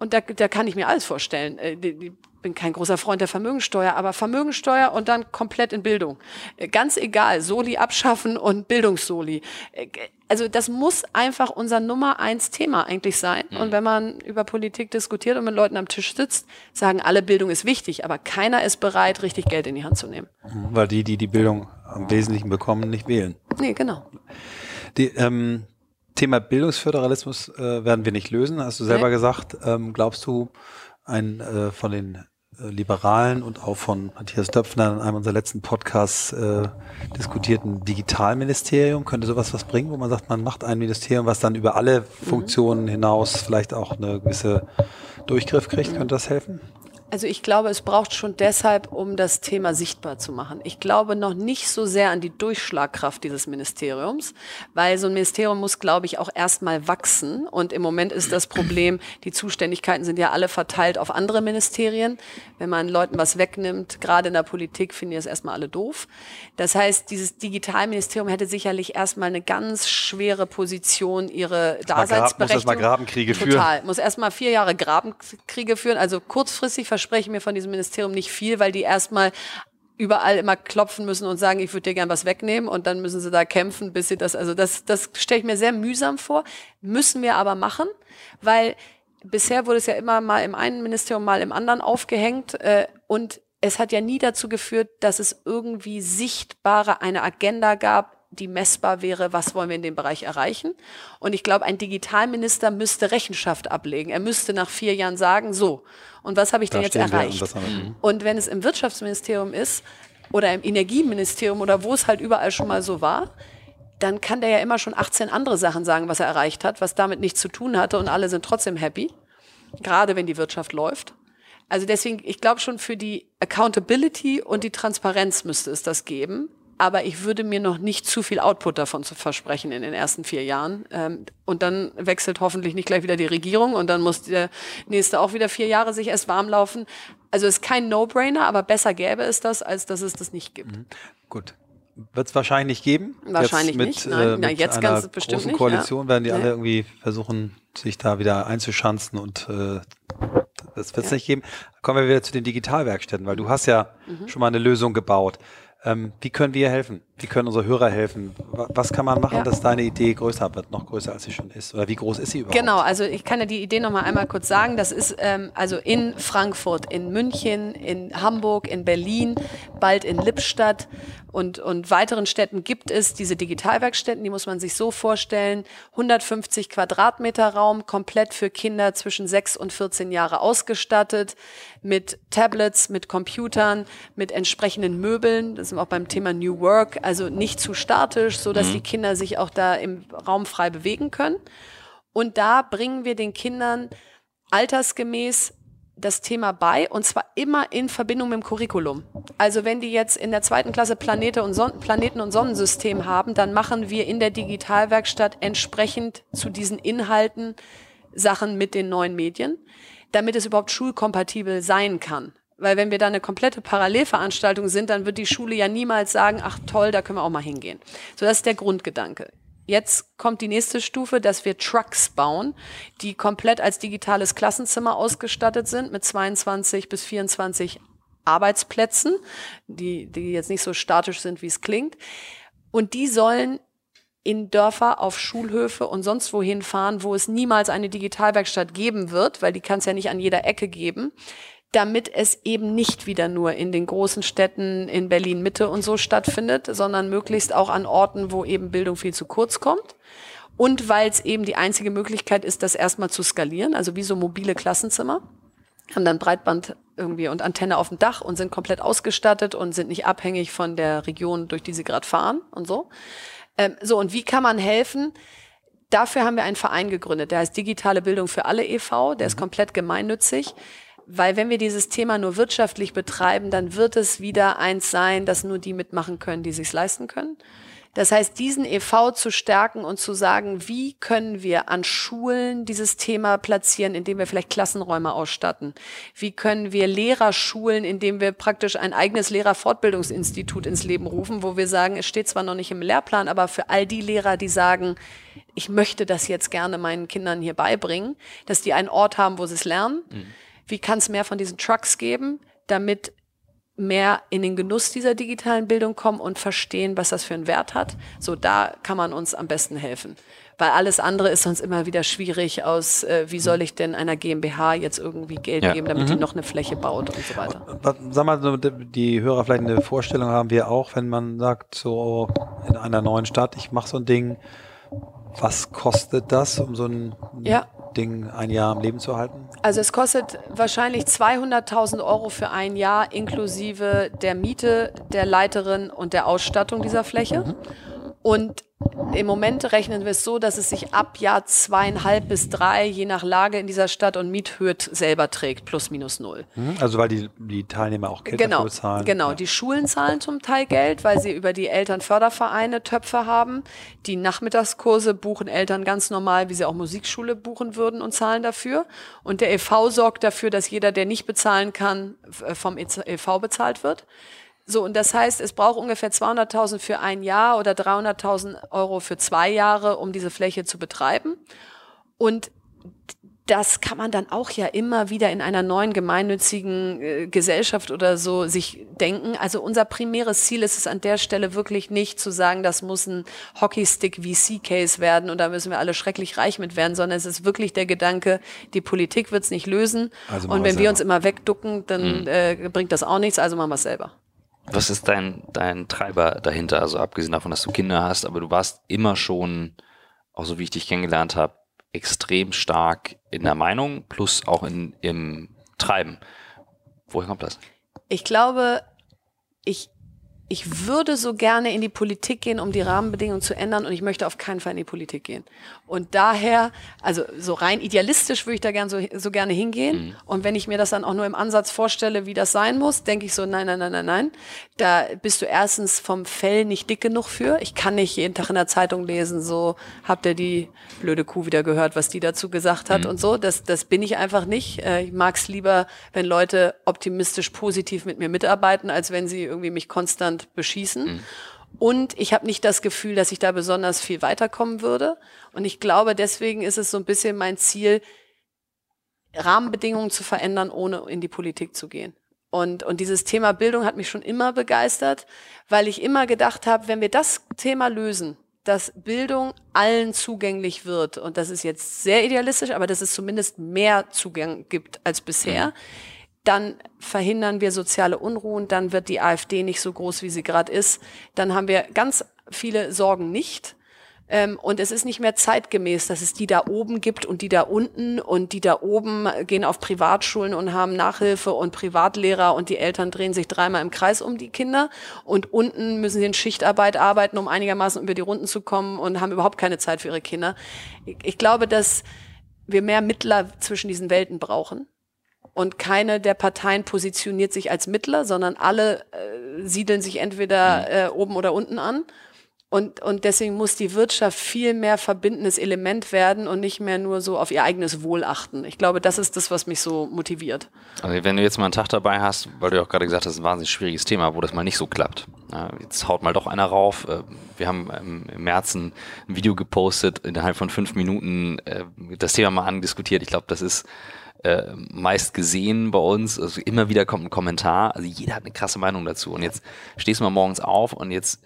Und da, da kann ich mir alles vorstellen. Äh, ich bin kein großer Freund der Vermögensteuer, aber Vermögensteuer und dann komplett in Bildung. Äh, ganz egal, Soli abschaffen und Bildungssoli. Äh, also das muss einfach unser Nummer eins Thema eigentlich sein. Mhm. Und wenn man über Politik diskutiert und mit Leuten am Tisch sitzt, sagen alle, Bildung ist wichtig, aber keiner ist bereit, richtig Geld in die Hand zu nehmen. Mhm. Weil die, die die Bildung am Wesentlichen bekommen, nicht wählen. Nee, genau. Die, ähm, Thema Bildungsföderalismus äh, werden wir nicht lösen, hast du selber nee. gesagt. Ähm, glaubst du, ein äh, von den äh, Liberalen und auch von Matthias Döpfner in einem unserer letzten Podcasts äh, diskutierten Digitalministerium. Könnte sowas was bringen, wo man sagt, man macht ein Ministerium, was dann über alle mhm. Funktionen hinaus vielleicht auch eine gewisse Durchgriff kriegt? Könnte das helfen? Also ich glaube, es braucht schon deshalb, um das Thema sichtbar zu machen. Ich glaube noch nicht so sehr an die Durchschlagkraft dieses Ministeriums, weil so ein Ministerium muss, glaube ich, auch erstmal wachsen. Und im Moment ist das Problem, die Zuständigkeiten sind ja alle verteilt auf andere Ministerien. Wenn man Leuten was wegnimmt, gerade in der Politik, finden die das erstmal alle doof. Das heißt, dieses Digitalministerium hätte sicherlich erstmal eine ganz schwere Position, ihre Daseinsberechtigung. Muss erstmal Grabenkriege führen. Total. Muss erstmal vier Jahre Grabenkriege führen. Also kurzfristig verspreche mir von diesem Ministerium nicht viel, weil die erstmal überall immer klopfen müssen und sagen, ich würde dir gern was wegnehmen und dann müssen sie da kämpfen, bis sie das, also das, das stelle ich mir sehr mühsam vor, müssen wir aber machen, weil bisher wurde es ja immer mal im einen Ministerium, mal im anderen aufgehängt äh, und es hat ja nie dazu geführt, dass es irgendwie sichtbare eine Agenda gab, die messbar wäre, was wollen wir in dem Bereich erreichen. Und ich glaube, ein Digitalminister müsste Rechenschaft ablegen. Er müsste nach vier Jahren sagen, so, und was habe ich da denn jetzt erreicht? Und, mhm. und wenn es im Wirtschaftsministerium ist oder im Energieministerium oder wo es halt überall schon mal so war, dann kann der ja immer schon 18 andere Sachen sagen, was er erreicht hat, was damit nichts zu tun hatte und alle sind trotzdem happy, gerade wenn die Wirtschaft läuft. Also deswegen, ich glaube schon für die Accountability und die Transparenz müsste es das geben aber ich würde mir noch nicht zu viel Output davon zu versprechen in den ersten vier Jahren. Ähm, und dann wechselt hoffentlich nicht gleich wieder die Regierung und dann muss der nächste auch wieder vier Jahre sich erst warm laufen. Also ist kein No-Brainer, aber besser gäbe es das, als dass es das nicht gibt. Mhm. Gut. Wird es wahrscheinlich nicht geben. Wahrscheinlich mit, nicht. Nein, äh, mit jetzt einer ganz bestimmt großen Koalition werden die nee. alle irgendwie versuchen, sich da wieder einzuschanzen und äh, das wird es ja. nicht geben. Kommen wir wieder zu den Digitalwerkstätten, weil du hast ja mhm. schon mal eine Lösung gebaut. Ähm, wie können wir helfen? Wie können unsere Hörer helfen? Was kann man machen, ja. dass deine Idee größer wird, noch größer als sie schon ist? Oder wie groß ist sie überhaupt? Genau, also ich kann ja die Idee noch mal einmal kurz sagen. Das ist ähm, also in Frankfurt, in München, in Hamburg, in Berlin, bald in Lippstadt und, und weiteren Städten gibt es diese Digitalwerkstätten, die muss man sich so vorstellen. 150 Quadratmeter Raum, komplett für Kinder zwischen 6 und 14 Jahre ausgestattet, mit Tablets, mit Computern, mit entsprechenden Möbeln. Das sind auch beim Thema New Work, also nicht zu statisch, so dass mhm. die Kinder sich auch da im Raum frei bewegen können. Und da bringen wir den Kindern altersgemäß das Thema bei und zwar immer in Verbindung mit dem Curriculum. Also wenn die jetzt in der zweiten Klasse Planete und Son Planeten und Sonnensystem haben, dann machen wir in der Digitalwerkstatt entsprechend zu diesen Inhalten Sachen mit den neuen Medien, damit es überhaupt schulkompatibel sein kann. Weil wenn wir da eine komplette Parallelveranstaltung sind, dann wird die Schule ja niemals sagen, ach toll, da können wir auch mal hingehen. So, das ist der Grundgedanke. Jetzt kommt die nächste Stufe, dass wir Trucks bauen, die komplett als digitales Klassenzimmer ausgestattet sind mit 22 bis 24 Arbeitsplätzen, die, die jetzt nicht so statisch sind, wie es klingt. Und die sollen in Dörfer, auf Schulhöfe und sonst wohin fahren, wo es niemals eine Digitalwerkstatt geben wird, weil die kann es ja nicht an jeder Ecke geben damit es eben nicht wieder nur in den großen Städten in Berlin Mitte und so stattfindet, sondern möglichst auch an Orten, wo eben Bildung viel zu kurz kommt. Und weil es eben die einzige Möglichkeit ist, das erstmal zu skalieren, also wie so mobile Klassenzimmer, haben dann Breitband irgendwie und Antenne auf dem Dach und sind komplett ausgestattet und sind nicht abhängig von der Region, durch die sie gerade fahren und so. Ähm, so, und wie kann man helfen? Dafür haben wir einen Verein gegründet, der heißt Digitale Bildung für alle e.V., der ist mhm. komplett gemeinnützig. Weil wenn wir dieses Thema nur wirtschaftlich betreiben, dann wird es wieder eins sein, dass nur die mitmachen können, die sich leisten können. Das heißt, diesen EV zu stärken und zu sagen, wie können wir an Schulen dieses Thema platzieren, indem wir vielleicht Klassenräume ausstatten? Wie können wir Lehrer schulen, indem wir praktisch ein eigenes Lehrerfortbildungsinstitut ins Leben rufen, wo wir sagen, es steht zwar noch nicht im Lehrplan, aber für all die Lehrer, die sagen, ich möchte das jetzt gerne meinen Kindern hier beibringen, dass die einen Ort haben, wo sie es lernen. Mhm wie kann es mehr von diesen Trucks geben, damit mehr in den Genuss dieser digitalen Bildung kommen und verstehen, was das für einen Wert hat. So, da kann man uns am besten helfen. Weil alles andere ist sonst immer wieder schwierig aus, äh, wie soll ich denn einer GmbH jetzt irgendwie Geld ja. geben, damit mhm. die noch eine Fläche baut und so weiter. Sag mal, die Hörer vielleicht eine Vorstellung haben wir auch, wenn man sagt, so in einer neuen Stadt, ich mache so ein Ding, was kostet das, um so ein ja Ding ein Jahr am Leben zu halten? Also es kostet wahrscheinlich 200.000 Euro für ein Jahr inklusive der Miete, der Leiterin und der Ausstattung dieser Fläche. Mhm. Und im Moment rechnen wir es so, dass es sich ab Jahr zweieinhalb bis drei, je nach Lage in dieser Stadt und Miethöhe selber trägt, plus minus null. Mhm. Also weil die, die Teilnehmer auch Geld genau, bezahlen. Genau, ja. die Schulen zahlen zum Teil Geld, weil sie über die Elternfördervereine Töpfe haben. Die Nachmittagskurse buchen Eltern ganz normal, wie sie auch Musikschule buchen würden und zahlen dafür. Und der EV sorgt dafür, dass jeder, der nicht bezahlen kann, vom EV bezahlt wird. So, und das heißt, es braucht ungefähr 200.000 für ein Jahr oder 300.000 Euro für zwei Jahre, um diese Fläche zu betreiben. Und das kann man dann auch ja immer wieder in einer neuen gemeinnützigen äh, Gesellschaft oder so sich denken. Also unser primäres Ziel ist es an der Stelle wirklich nicht zu sagen, das muss ein Hockeystick VC-Case werden und da müssen wir alle schrecklich reich mit werden, sondern es ist wirklich der Gedanke, die Politik wird es nicht lösen. Also und wenn wir uns immer wegducken, dann mhm. äh, bringt das auch nichts, also machen wir es selber. Was ist dein, dein Treiber dahinter? Also abgesehen davon, dass du Kinder hast, aber du warst immer schon, auch so wie ich dich kennengelernt habe, extrem stark in der Meinung plus auch in, im Treiben. Woher kommt das? Ich glaube, ich ich würde so gerne in die Politik gehen, um die Rahmenbedingungen zu ändern und ich möchte auf keinen Fall in die Politik gehen. Und daher, also so rein idealistisch würde ich da gern so, so gerne hingehen. Mhm. Und wenn ich mir das dann auch nur im Ansatz vorstelle, wie das sein muss, denke ich so, nein, nein, nein, nein, nein. Da bist du erstens vom Fell nicht dick genug für. Ich kann nicht jeden Tag in der Zeitung lesen, so habt ihr die blöde Kuh wieder gehört, was die dazu gesagt hat mhm. und so. Das, das bin ich einfach nicht. Äh, ich mag es lieber, wenn Leute optimistisch positiv mit mir mitarbeiten, als wenn sie irgendwie mich konstant beschießen. Mhm. Und ich habe nicht das Gefühl, dass ich da besonders viel weiterkommen würde. Und ich glaube, deswegen ist es so ein bisschen mein Ziel, Rahmenbedingungen zu verändern, ohne in die Politik zu gehen. Und, und dieses Thema Bildung hat mich schon immer begeistert, weil ich immer gedacht habe, wenn wir das Thema lösen, dass Bildung allen zugänglich wird, und das ist jetzt sehr idealistisch, aber dass es zumindest mehr Zugang gibt als bisher, mhm dann verhindern wir soziale Unruhen, dann wird die AfD nicht so groß, wie sie gerade ist, dann haben wir ganz viele Sorgen nicht. Ähm, und es ist nicht mehr zeitgemäß, dass es die da oben gibt und die da unten und die da oben gehen auf Privatschulen und haben Nachhilfe und Privatlehrer und die Eltern drehen sich dreimal im Kreis um die Kinder und unten müssen sie in Schichtarbeit arbeiten, um einigermaßen über die Runden zu kommen und haben überhaupt keine Zeit für ihre Kinder. Ich, ich glaube, dass wir mehr Mittler zwischen diesen Welten brauchen und keine der Parteien positioniert sich als Mittler, sondern alle äh, siedeln sich entweder mhm. äh, oben oder unten an. Und, und deswegen muss die Wirtschaft viel mehr verbindendes Element werden und nicht mehr nur so auf ihr eigenes Wohl achten. Ich glaube, das ist das, was mich so motiviert. Also wenn du jetzt mal einen Tag dabei hast, weil du ja auch gerade gesagt hast, das ist ein wahnsinnig schwieriges Thema, wo das mal nicht so klappt. Jetzt haut mal doch einer rauf. Äh, wir haben im März ein Video gepostet, innerhalb von fünf Minuten äh, das Thema mal andiskutiert. Ich glaube, das ist äh, meist gesehen bei uns. Also immer wieder kommt ein Kommentar. Also jeder hat eine krasse Meinung dazu. Und jetzt stehst du mal morgens auf und jetzt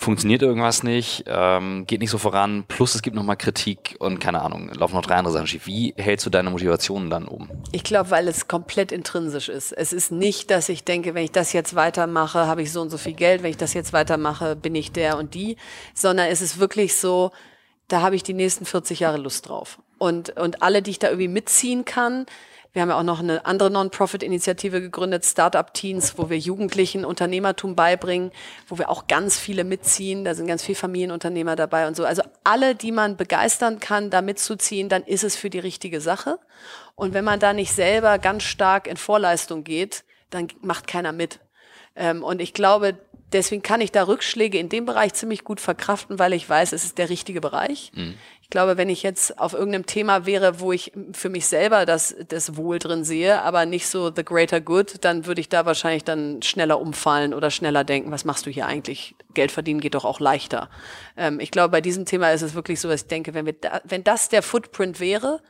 funktioniert irgendwas nicht, ähm, geht nicht so voran, plus es gibt nochmal Kritik und keine Ahnung, laufen noch drei andere Sachen schief. Wie hältst du deine Motivation dann oben? Ich glaube, weil es komplett intrinsisch ist. Es ist nicht, dass ich denke, wenn ich das jetzt weitermache, habe ich so und so viel Geld, wenn ich das jetzt weitermache, bin ich der und die, sondern es ist wirklich so, da habe ich die nächsten 40 Jahre Lust drauf. Und, und alle, die ich da irgendwie mitziehen kann, wir haben ja auch noch eine andere Non-Profit-Initiative gegründet, Startup Teens, wo wir Jugendlichen Unternehmertum beibringen, wo wir auch ganz viele mitziehen. Da sind ganz viele Familienunternehmer dabei und so. Also alle, die man begeistern kann, da mitzuziehen, dann ist es für die richtige Sache. Und wenn man da nicht selber ganz stark in Vorleistung geht, dann macht keiner mit. Ähm, und ich glaube, deswegen kann ich da Rückschläge in dem Bereich ziemlich gut verkraften, weil ich weiß, es ist der richtige Bereich. Mhm. Ich glaube, wenn ich jetzt auf irgendeinem Thema wäre, wo ich für mich selber das, das Wohl drin sehe, aber nicht so the greater good, dann würde ich da wahrscheinlich dann schneller umfallen oder schneller denken, was machst du hier eigentlich? Geld verdienen geht doch auch leichter. Ähm, ich glaube, bei diesem Thema ist es wirklich so, dass ich denke, wenn wir da, wenn das der Footprint wäre,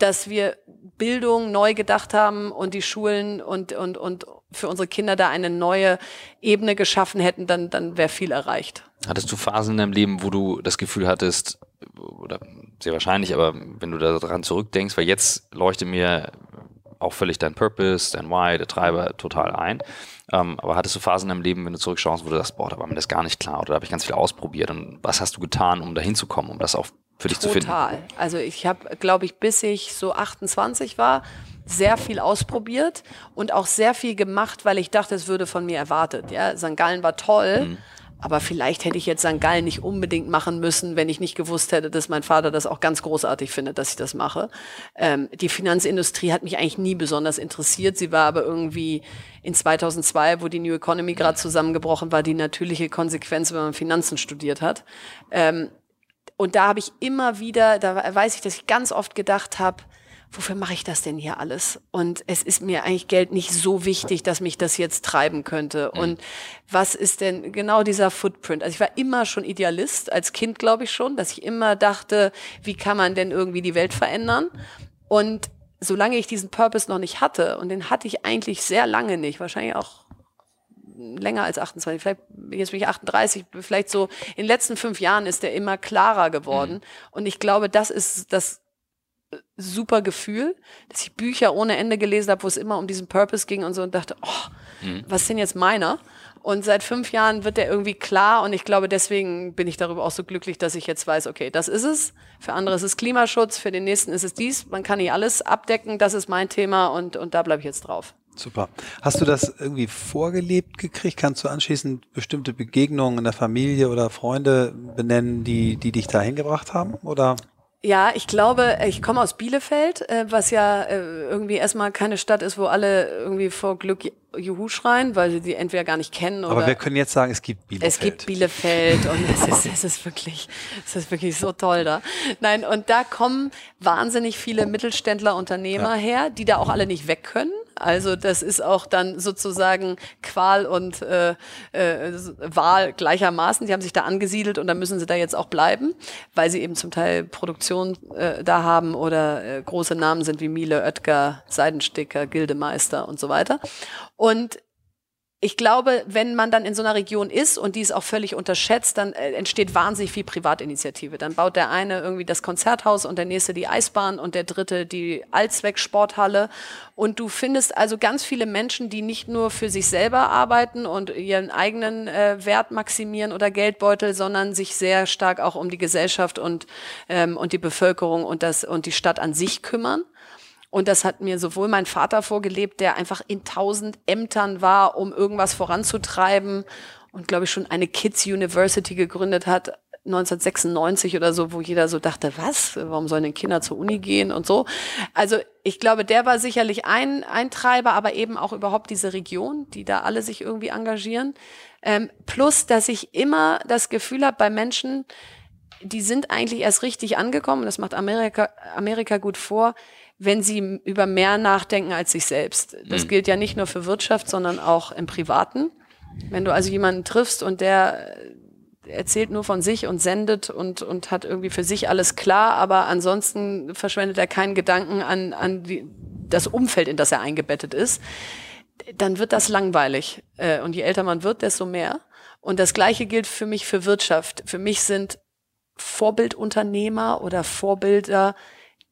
dass wir Bildung neu gedacht haben und die Schulen und, und, und für unsere Kinder da eine neue Ebene geschaffen hätten, dann, dann wäre viel erreicht. Hattest du Phasen in deinem Leben, wo du das Gefühl hattest, oder sehr wahrscheinlich, aber wenn du daran zurückdenkst, weil jetzt leuchte mir auch völlig dein Purpose, dein Why, der Treiber total ein. Ähm, aber hattest du Phasen in deinem Leben, wenn du zurückschaust, wo du sagst, boah, da war mir das gar nicht klar oder da habe ich ganz viel ausprobiert und was hast du getan, um da hinzukommen, um das auf für dich Total. zu finden? Total. Also ich habe, glaube ich, bis ich so 28 war, sehr viel ausprobiert und auch sehr viel gemacht, weil ich dachte, es würde von mir erwartet. Ja, St. Gallen war toll. Mhm. Aber vielleicht hätte ich jetzt St. Gallen nicht unbedingt machen müssen, wenn ich nicht gewusst hätte, dass mein Vater das auch ganz großartig findet, dass ich das mache. Ähm, die Finanzindustrie hat mich eigentlich nie besonders interessiert. Sie war aber irgendwie in 2002, wo die New Economy gerade zusammengebrochen war, die natürliche Konsequenz, wenn man Finanzen studiert hat. Ähm, und da habe ich immer wieder, da weiß ich, dass ich ganz oft gedacht habe, wofür mache ich das denn hier alles? Und es ist mir eigentlich Geld nicht so wichtig, dass mich das jetzt treiben könnte. Mhm. Und was ist denn genau dieser Footprint? Also ich war immer schon Idealist, als Kind glaube ich schon, dass ich immer dachte, wie kann man denn irgendwie die Welt verändern? Und solange ich diesen Purpose noch nicht hatte, und den hatte ich eigentlich sehr lange nicht, wahrscheinlich auch länger als 28, vielleicht, jetzt bin ich 38, vielleicht so in den letzten fünf Jahren ist der immer klarer geworden. Mhm. Und ich glaube, das ist das super Gefühl, dass ich Bücher ohne Ende gelesen habe, wo es immer um diesen Purpose ging und so und dachte, oh, mhm. was sind jetzt meiner? Und seit fünf Jahren wird der irgendwie klar und ich glaube, deswegen bin ich darüber auch so glücklich, dass ich jetzt weiß, okay, das ist es. Für andere ist es Klimaschutz, für den nächsten ist es dies. Man kann nicht alles abdecken, das ist mein Thema und, und da bleibe ich jetzt drauf. Super. Hast du das irgendwie vorgelebt gekriegt? Kannst du anschließend bestimmte Begegnungen in der Familie oder Freunde benennen, die, die dich dahin gebracht haben? Oder? Ja, ich glaube, ich komme aus Bielefeld, äh, was ja äh, irgendwie erstmal keine Stadt ist, wo alle irgendwie vor Glück Juhu schreien, weil sie die entweder gar nicht kennen oder. Aber wir können jetzt sagen, es gibt Bielefeld. Es gibt Bielefeld und es ist, es ist wirklich, es ist wirklich so toll da. Nein, und da kommen wahnsinnig viele Mittelständler, Unternehmer ja. her, die da auch alle nicht weg können. Also das ist auch dann sozusagen Qual und äh, äh, Wahl gleichermaßen. Sie haben sich da angesiedelt und dann müssen sie da jetzt auch bleiben, weil sie eben zum Teil Produktion äh, da haben oder äh, große Namen sind wie Miele, Oetker, Seidensticker, Gildemeister und so weiter. Und ich glaube, wenn man dann in so einer Region ist und die ist auch völlig unterschätzt, dann äh, entsteht wahnsinnig viel Privatinitiative. Dann baut der eine irgendwie das Konzerthaus und der nächste die Eisbahn und der dritte die Allzwecksporthalle. Und du findest also ganz viele Menschen, die nicht nur für sich selber arbeiten und ihren eigenen äh, Wert maximieren oder Geldbeutel, sondern sich sehr stark auch um die Gesellschaft und, ähm, und die Bevölkerung und, das, und die Stadt an sich kümmern. Und das hat mir sowohl mein Vater vorgelebt, der einfach in tausend Ämtern war, um irgendwas voranzutreiben und glaube ich schon eine Kids University gegründet hat, 1996 oder so, wo jeder so dachte, was, warum sollen denn Kinder zur Uni gehen und so. Also ich glaube, der war sicherlich ein, ein Treiber, aber eben auch überhaupt diese Region, die da alle sich irgendwie engagieren. Ähm, plus, dass ich immer das Gefühl habe bei Menschen, die sind eigentlich erst richtig angekommen, das macht Amerika, Amerika gut vor, wenn sie über mehr nachdenken als sich selbst. Das mhm. gilt ja nicht nur für Wirtschaft, sondern auch im Privaten. Wenn du also jemanden triffst und der erzählt nur von sich und sendet und, und hat irgendwie für sich alles klar, aber ansonsten verschwendet er keinen Gedanken an, an die, das Umfeld, in das er eingebettet ist, dann wird das langweilig. Äh, und je älter man wird, desto mehr. Und das Gleiche gilt für mich für Wirtschaft. Für mich sind Vorbildunternehmer oder Vorbilder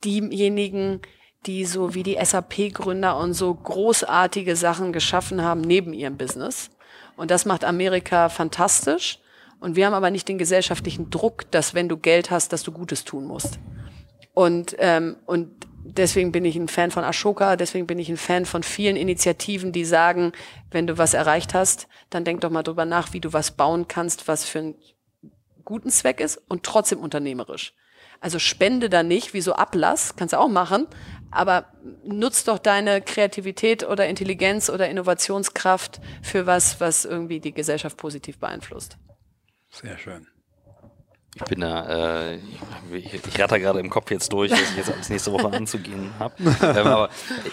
diejenigen, die so wie die SAP-Gründer und so großartige Sachen geschaffen haben neben ihrem Business. Und das macht Amerika fantastisch. Und wir haben aber nicht den gesellschaftlichen Druck, dass wenn du Geld hast, dass du Gutes tun musst. Und, ähm, und deswegen bin ich ein Fan von Ashoka, deswegen bin ich ein Fan von vielen Initiativen, die sagen, wenn du was erreicht hast, dann denk doch mal drüber nach, wie du was bauen kannst, was für einen guten Zweck ist und trotzdem unternehmerisch. Also spende da nicht, wie so Ablass, kannst du auch machen, aber nutz doch deine Kreativität oder Intelligenz oder Innovationskraft für was, was irgendwie die Gesellschaft positiv beeinflusst. Sehr schön. Ich bin da, äh, ich, ich ratter gerade im Kopf jetzt durch, was ich jetzt alles nächste Woche anzugehen habe. ähm, aber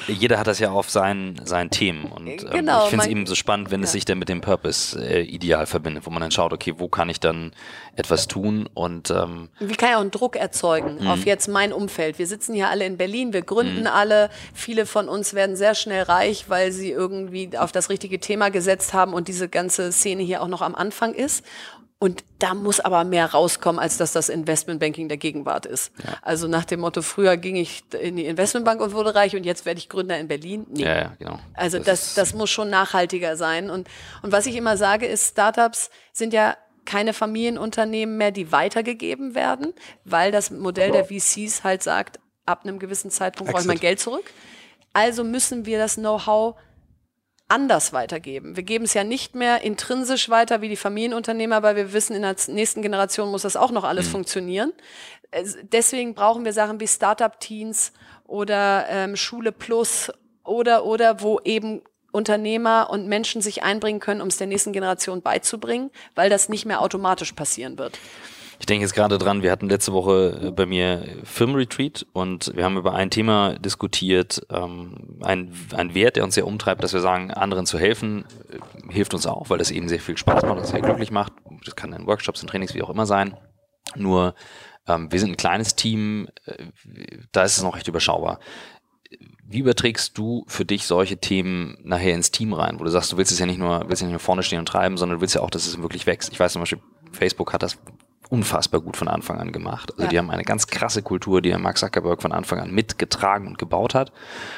jeder hat das ja auf seinen, seinen Themen. Und ähm, genau, ich finde es eben so spannend, wenn ja. es sich dann mit dem Purpose äh, ideal verbindet, wo man dann schaut, okay, wo kann ich dann etwas tun und ähm, wie kann ich auch einen Druck erzeugen mhm. auf jetzt mein Umfeld. Wir sitzen hier alle in Berlin, wir gründen mhm. alle. Viele von uns werden sehr schnell reich, weil sie irgendwie auf das richtige Thema gesetzt haben und diese ganze Szene hier auch noch am Anfang ist. Und da muss aber mehr rauskommen, als dass das Investmentbanking der Gegenwart ist. Ja. Also nach dem Motto, früher ging ich in die Investmentbank und wurde reich und jetzt werde ich Gründer in Berlin. Nee. Ja, ja, genau. Also das, das, das muss schon nachhaltiger sein. Und, und was ich immer sage, ist, Startups sind ja keine Familienunternehmen mehr, die weitergegeben werden, weil das Modell der VCs halt sagt, ab einem gewissen Zeitpunkt braucht man Geld zurück. Also müssen wir das Know-how anders weitergeben. Wir geben es ja nicht mehr intrinsisch weiter wie die Familienunternehmer, weil wir wissen, in der nächsten Generation muss das auch noch alles mhm. funktionieren. Deswegen brauchen wir Sachen wie Startup-Teens oder ähm, Schule Plus oder, oder, wo eben Unternehmer und Menschen sich einbringen können, um es der nächsten Generation beizubringen, weil das nicht mehr automatisch passieren wird. Ich denke jetzt gerade dran, wir hatten letzte Woche äh, bei mir Filmretreat und wir haben über ein Thema diskutiert, ähm, ein, ein Wert, der uns sehr umtreibt, dass wir sagen, anderen zu helfen, äh, hilft uns auch, weil das ihnen sehr viel Spaß macht und sehr glücklich macht. Das kann in Workshops, in Trainings, wie auch immer sein. Nur ähm, wir sind ein kleines Team, äh, da ist es noch recht überschaubar. Wie überträgst du für dich solche Themen nachher ins Team rein, wo du sagst, du willst es ja nicht nur, willst ja nicht nur vorne stehen und treiben, sondern du willst ja auch, dass es wirklich wächst. Ich weiß zum Beispiel, Facebook hat das unfassbar gut von Anfang an gemacht. Also ja. die haben eine ganz krasse Kultur, die Mark Zuckerberg von Anfang an mitgetragen und gebaut hat.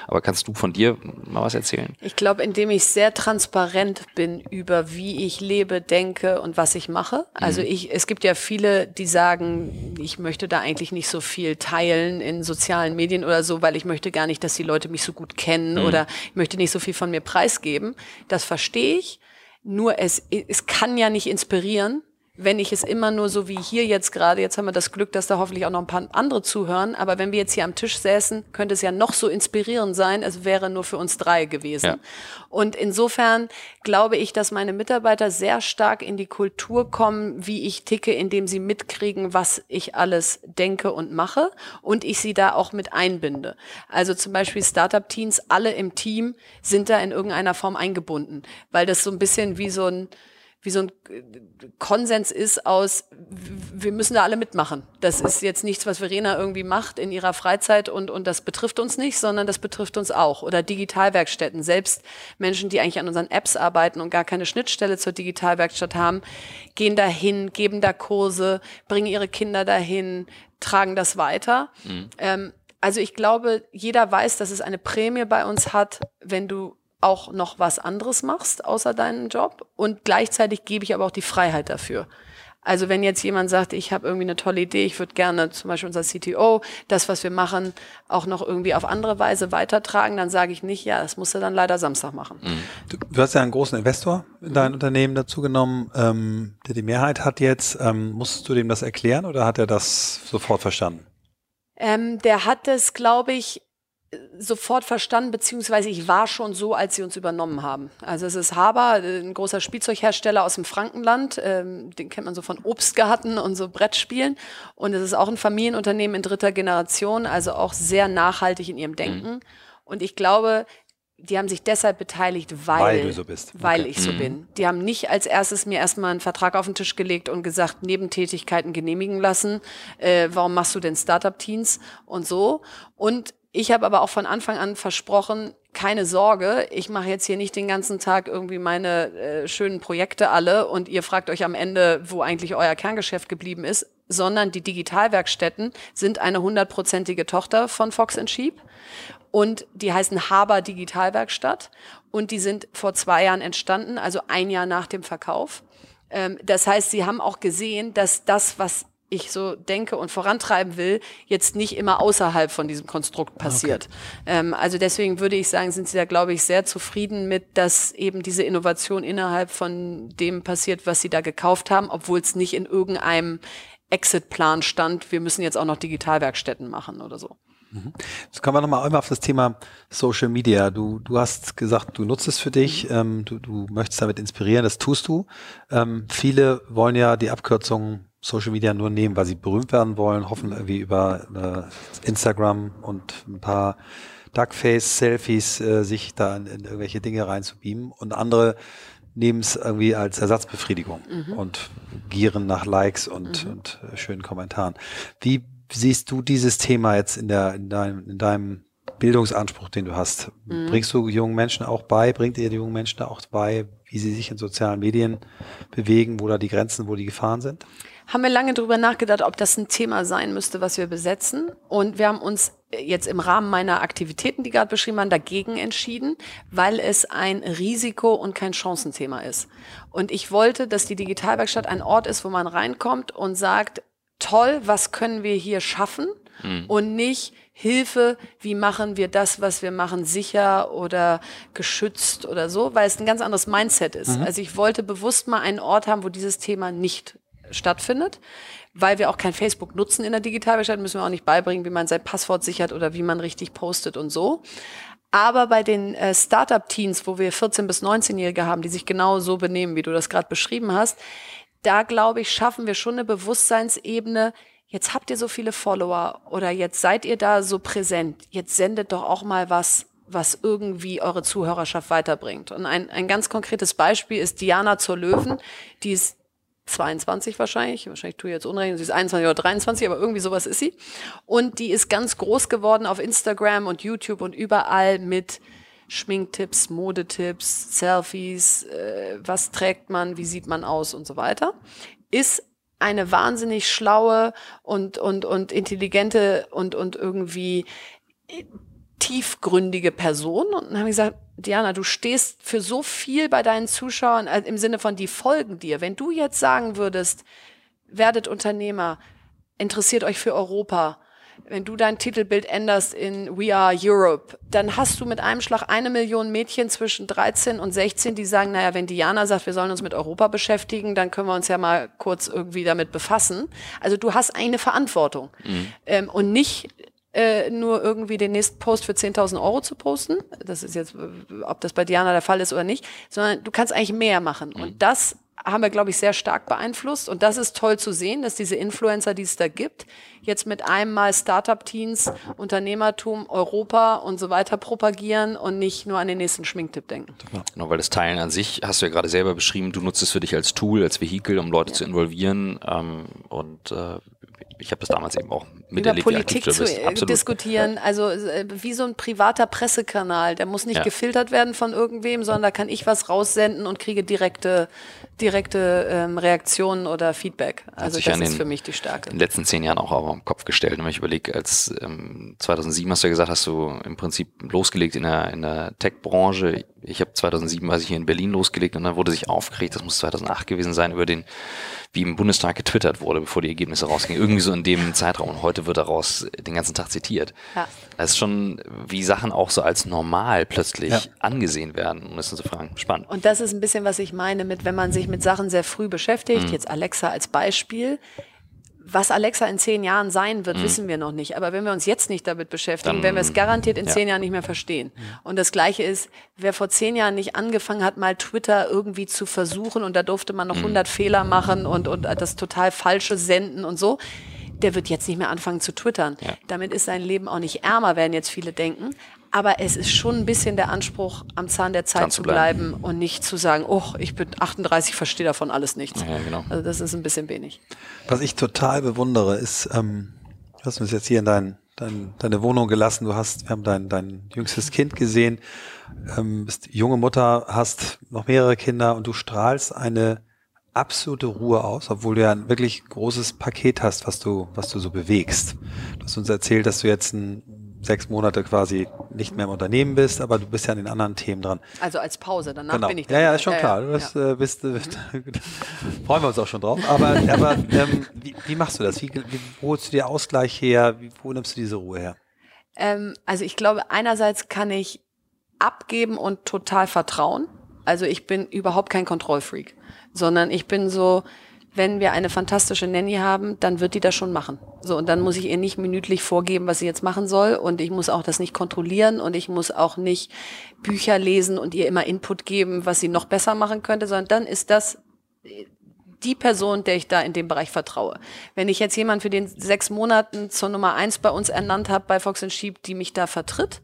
Aber kannst du von dir mal was erzählen? Ich glaube, indem ich sehr transparent bin über wie ich lebe, denke und was ich mache. Also mhm. ich, es gibt ja viele, die sagen, ich möchte da eigentlich nicht so viel teilen in sozialen Medien oder so, weil ich möchte gar nicht, dass die Leute mich so gut kennen mhm. oder ich möchte nicht so viel von mir preisgeben. Das verstehe ich. Nur es, es kann ja nicht inspirieren, wenn ich es immer nur so wie hier jetzt gerade, jetzt haben wir das Glück, dass da hoffentlich auch noch ein paar andere zuhören, aber wenn wir jetzt hier am Tisch säßen, könnte es ja noch so inspirierend sein, es wäre nur für uns drei gewesen. Ja. Und insofern glaube ich, dass meine Mitarbeiter sehr stark in die Kultur kommen, wie ich ticke, indem sie mitkriegen, was ich alles denke und mache und ich sie da auch mit einbinde. Also zum Beispiel Startup-Teams, alle im Team sind da in irgendeiner Form eingebunden, weil das so ein bisschen wie so ein wie so ein Konsens ist aus, wir müssen da alle mitmachen. Das ist jetzt nichts, was Verena irgendwie macht in ihrer Freizeit und, und das betrifft uns nicht, sondern das betrifft uns auch. Oder Digitalwerkstätten. Selbst Menschen, die eigentlich an unseren Apps arbeiten und gar keine Schnittstelle zur Digitalwerkstatt haben, gehen dahin, geben da Kurse, bringen ihre Kinder dahin, tragen das weiter. Mhm. Ähm, also ich glaube, jeder weiß, dass es eine Prämie bei uns hat, wenn du auch noch was anderes machst außer deinen Job und gleichzeitig gebe ich aber auch die Freiheit dafür. Also wenn jetzt jemand sagt, ich habe irgendwie eine tolle Idee, ich würde gerne zum Beispiel unser CTO, das, was wir machen, auch noch irgendwie auf andere Weise weitertragen, dann sage ich nicht, ja, das musst du dann leider Samstag machen. Mhm. Du, du, hast ja einen großen Investor in dein Unternehmen dazu genommen, ähm, der die Mehrheit hat jetzt. Ähm, musst du dem das erklären oder hat er das sofort verstanden? Ähm, der hat es, glaube ich, sofort verstanden, beziehungsweise ich war schon so, als sie uns übernommen haben. Also es ist Haber, ein großer Spielzeughersteller aus dem Frankenland, ähm, den kennt man so von Obstgarten und so Brettspielen. Und es ist auch ein Familienunternehmen in dritter Generation, also auch sehr nachhaltig in ihrem Denken. Mhm. Und ich glaube, die haben sich deshalb beteiligt, weil, weil du so bist. Weil okay. ich so mhm. bin. Die haben nicht als erstes mir erstmal einen Vertrag auf den Tisch gelegt und gesagt, Nebentätigkeiten genehmigen lassen. Äh, warum machst du denn Startup-Teens und so? Und ich habe aber auch von Anfang an versprochen, keine Sorge, ich mache jetzt hier nicht den ganzen Tag irgendwie meine äh, schönen Projekte alle und ihr fragt euch am Ende, wo eigentlich euer Kerngeschäft geblieben ist, sondern die Digitalwerkstätten sind eine hundertprozentige Tochter von Fox Sheep und die heißen Haber Digitalwerkstatt und die sind vor zwei Jahren entstanden, also ein Jahr nach dem Verkauf. Ähm, das heißt, sie haben auch gesehen, dass das, was ich so denke und vorantreiben will, jetzt nicht immer außerhalb von diesem Konstrukt passiert. Okay. Ähm, also deswegen würde ich sagen, sind Sie da, glaube ich, sehr zufrieden mit, dass eben diese Innovation innerhalb von dem passiert, was Sie da gekauft haben, obwohl es nicht in irgendeinem Exit-Plan stand, wir müssen jetzt auch noch Digitalwerkstätten machen oder so. Mhm. Jetzt kommen wir nochmal einmal auf das Thema Social Media. Du, du hast gesagt, du nutzt es für dich, mhm. ähm, du, du möchtest damit inspirieren, das tust du. Ähm, viele wollen ja die Abkürzung Social Media nur nehmen, weil sie berühmt werden wollen, hoffen irgendwie über äh, Instagram und ein paar Duckface-Selfies äh, sich da in, in, irgendwelche Dinge reinzubeamen und andere nehmen es irgendwie als Ersatzbefriedigung mhm. und gieren nach Likes und, mhm. und äh, schönen Kommentaren. Wie siehst du dieses Thema jetzt in, der, in, deinem, in deinem Bildungsanspruch, den du hast. Mhm. Bringst du jungen Menschen auch bei, bringt ihr die jungen Menschen auch bei, wie sie sich in sozialen Medien bewegen, wo da die Grenzen, wo die Gefahren sind? Haben wir lange darüber nachgedacht, ob das ein Thema sein müsste, was wir besetzen. Und wir haben uns jetzt im Rahmen meiner Aktivitäten, die gerade beschrieben waren, dagegen entschieden, weil es ein Risiko und kein Chancenthema ist. Und ich wollte, dass die Digitalwerkstatt ein Ort ist, wo man reinkommt und sagt, toll, was können wir hier schaffen? Mhm. Und nicht Hilfe, wie machen wir das, was wir machen, sicher oder geschützt oder so, weil es ein ganz anderes Mindset ist. Mhm. Also ich wollte bewusst mal einen Ort haben, wo dieses Thema nicht stattfindet. Weil wir auch kein Facebook nutzen in der Digitalwerkstatt, müssen wir auch nicht beibringen, wie man sein Passwort sichert oder wie man richtig postet und so. Aber bei den äh, Startup-Teens, wo wir 14- bis 19-Jährige haben, die sich genau so benehmen, wie du das gerade beschrieben hast, da glaube ich, schaffen wir schon eine Bewusstseinsebene. Jetzt habt ihr so viele Follower oder jetzt seid ihr da so präsent. Jetzt sendet doch auch mal was, was irgendwie eure Zuhörerschaft weiterbringt. Und ein, ein ganz konkretes Beispiel ist Diana zur Löwen. Die ist 22 wahrscheinlich, wahrscheinlich tue ich jetzt unrecht, sie ist 21 oder 23, aber irgendwie sowas ist sie. Und die ist ganz groß geworden auf Instagram und YouTube und überall mit Schminktipps, Modetipps, Selfies, äh, was trägt man, wie sieht man aus und so weiter. Ist eine wahnsinnig schlaue und, und, und intelligente und, und irgendwie tiefgründige Person. Und dann habe ich gesagt, Diana, du stehst für so viel bei deinen Zuschauern also im Sinne von, die folgen dir. Wenn du jetzt sagen würdest, werdet Unternehmer, interessiert euch für Europa, wenn du dein Titelbild änderst in We Are Europe, dann hast du mit einem Schlag eine Million Mädchen zwischen 13 und 16, die sagen, naja, wenn Diana sagt, wir sollen uns mit Europa beschäftigen, dann können wir uns ja mal kurz irgendwie damit befassen. Also du hast eine Verantwortung mhm. ähm, und nicht äh, nur irgendwie den nächsten Post für 10.000 Euro zu posten. Das ist jetzt, ob das bei Diana der Fall ist oder nicht, sondern du kannst eigentlich mehr machen. Mhm. Und das haben wir, glaube ich, sehr stark beeinflusst. Und das ist toll zu sehen, dass diese Influencer, die es da gibt, jetzt mit einem Mal Startup-Teens, Unternehmertum, Europa und so weiter propagieren und nicht nur an den nächsten Schminktipp denken. Genau, weil das Teilen an sich, hast du ja gerade selber beschrieben, du nutzt es für dich als Tool, als Vehikel, um Leute ja. zu involvieren. Ähm, und äh, ich habe das damals eben auch miterlebt. Über Politik zu äh, diskutieren, also äh, wie so ein privater Pressekanal, der muss nicht ja. gefiltert werden von irgendwem, sondern da kann ich was raussenden und kriege direkte, direkte ähm, Reaktionen oder Feedback. Also das ist für mich die Stärke. In den letzten zehn Jahren auch den Kopf gestellt. Wenn ich überlege, als ähm, 2007 hast du ja gesagt, hast du im Prinzip losgelegt in der, in der Tech-Branche. Ich habe 2007, weiß ich, hier in Berlin losgelegt und dann wurde sich aufgeregt, das muss 2008 gewesen sein, über den wie im Bundestag getwittert wurde, bevor die Ergebnisse rausgingen. Irgendwie so in dem Zeitraum. Und heute wird daraus den ganzen Tag zitiert. Ja. Das ist schon, wie Sachen auch so als normal plötzlich ja. angesehen werden, um das zu fragen. Spannend. Und das ist ein bisschen, was ich meine mit, wenn man sich mit Sachen sehr früh beschäftigt, mhm. jetzt Alexa als Beispiel, was Alexa in zehn Jahren sein wird, mhm. wissen wir noch nicht. Aber wenn wir uns jetzt nicht damit beschäftigen, Dann, werden wir es garantiert in ja. zehn Jahren nicht mehr verstehen. Mhm. Und das Gleiche ist, wer vor zehn Jahren nicht angefangen hat, mal Twitter irgendwie zu versuchen und da durfte man noch mhm. 100 Fehler machen und, und das total Falsche senden und so, der wird jetzt nicht mehr anfangen zu twittern. Ja. Damit ist sein Leben auch nicht ärmer, werden jetzt viele denken. Aber es ist schon ein bisschen der Anspruch, am Zahn der Zeit Zahn zu bleiben. bleiben. und nicht zu sagen, oh, ich bin 38, verstehe davon alles nichts. Ja, genau. Also das ist ein bisschen wenig. Was ich total bewundere, ist, ähm, du hast uns jetzt hier in dein, dein, deine Wohnung gelassen, du hast, wir haben dein, dein jüngstes Kind gesehen, ähm, bist junge Mutter, hast noch mehrere Kinder und du strahlst eine absolute Ruhe aus, obwohl du ja ein wirklich großes Paket hast, was du, was du so bewegst. Du hast uns erzählt, dass du jetzt ein sechs Monate quasi nicht mehr im Unternehmen bist, aber du bist ja an den anderen Themen dran. Also als Pause, danach genau. bin ich da. Ja, ja, ist schon klar. Du bist, ja. Äh, bist, äh, freuen wir uns auch schon drauf. Aber, aber ähm, wie, wie, machst du das? Wie, wie, wo holst du dir Ausgleich her? Wie, wo nimmst du diese Ruhe her? Ähm, also ich glaube, einerseits kann ich abgeben und total vertrauen. Also ich bin überhaupt kein Kontrollfreak, sondern ich bin so, wenn wir eine fantastische Nanny haben, dann wird die das schon machen. So, und dann muss ich ihr nicht minütlich vorgeben, was sie jetzt machen soll. Und ich muss auch das nicht kontrollieren und ich muss auch nicht Bücher lesen und ihr immer Input geben, was sie noch besser machen könnte, sondern dann ist das die Person, der ich da in dem Bereich vertraue. Wenn ich jetzt jemand für den sechs Monaten zur Nummer eins bei uns ernannt habe bei Fox Sheep, die mich da vertritt,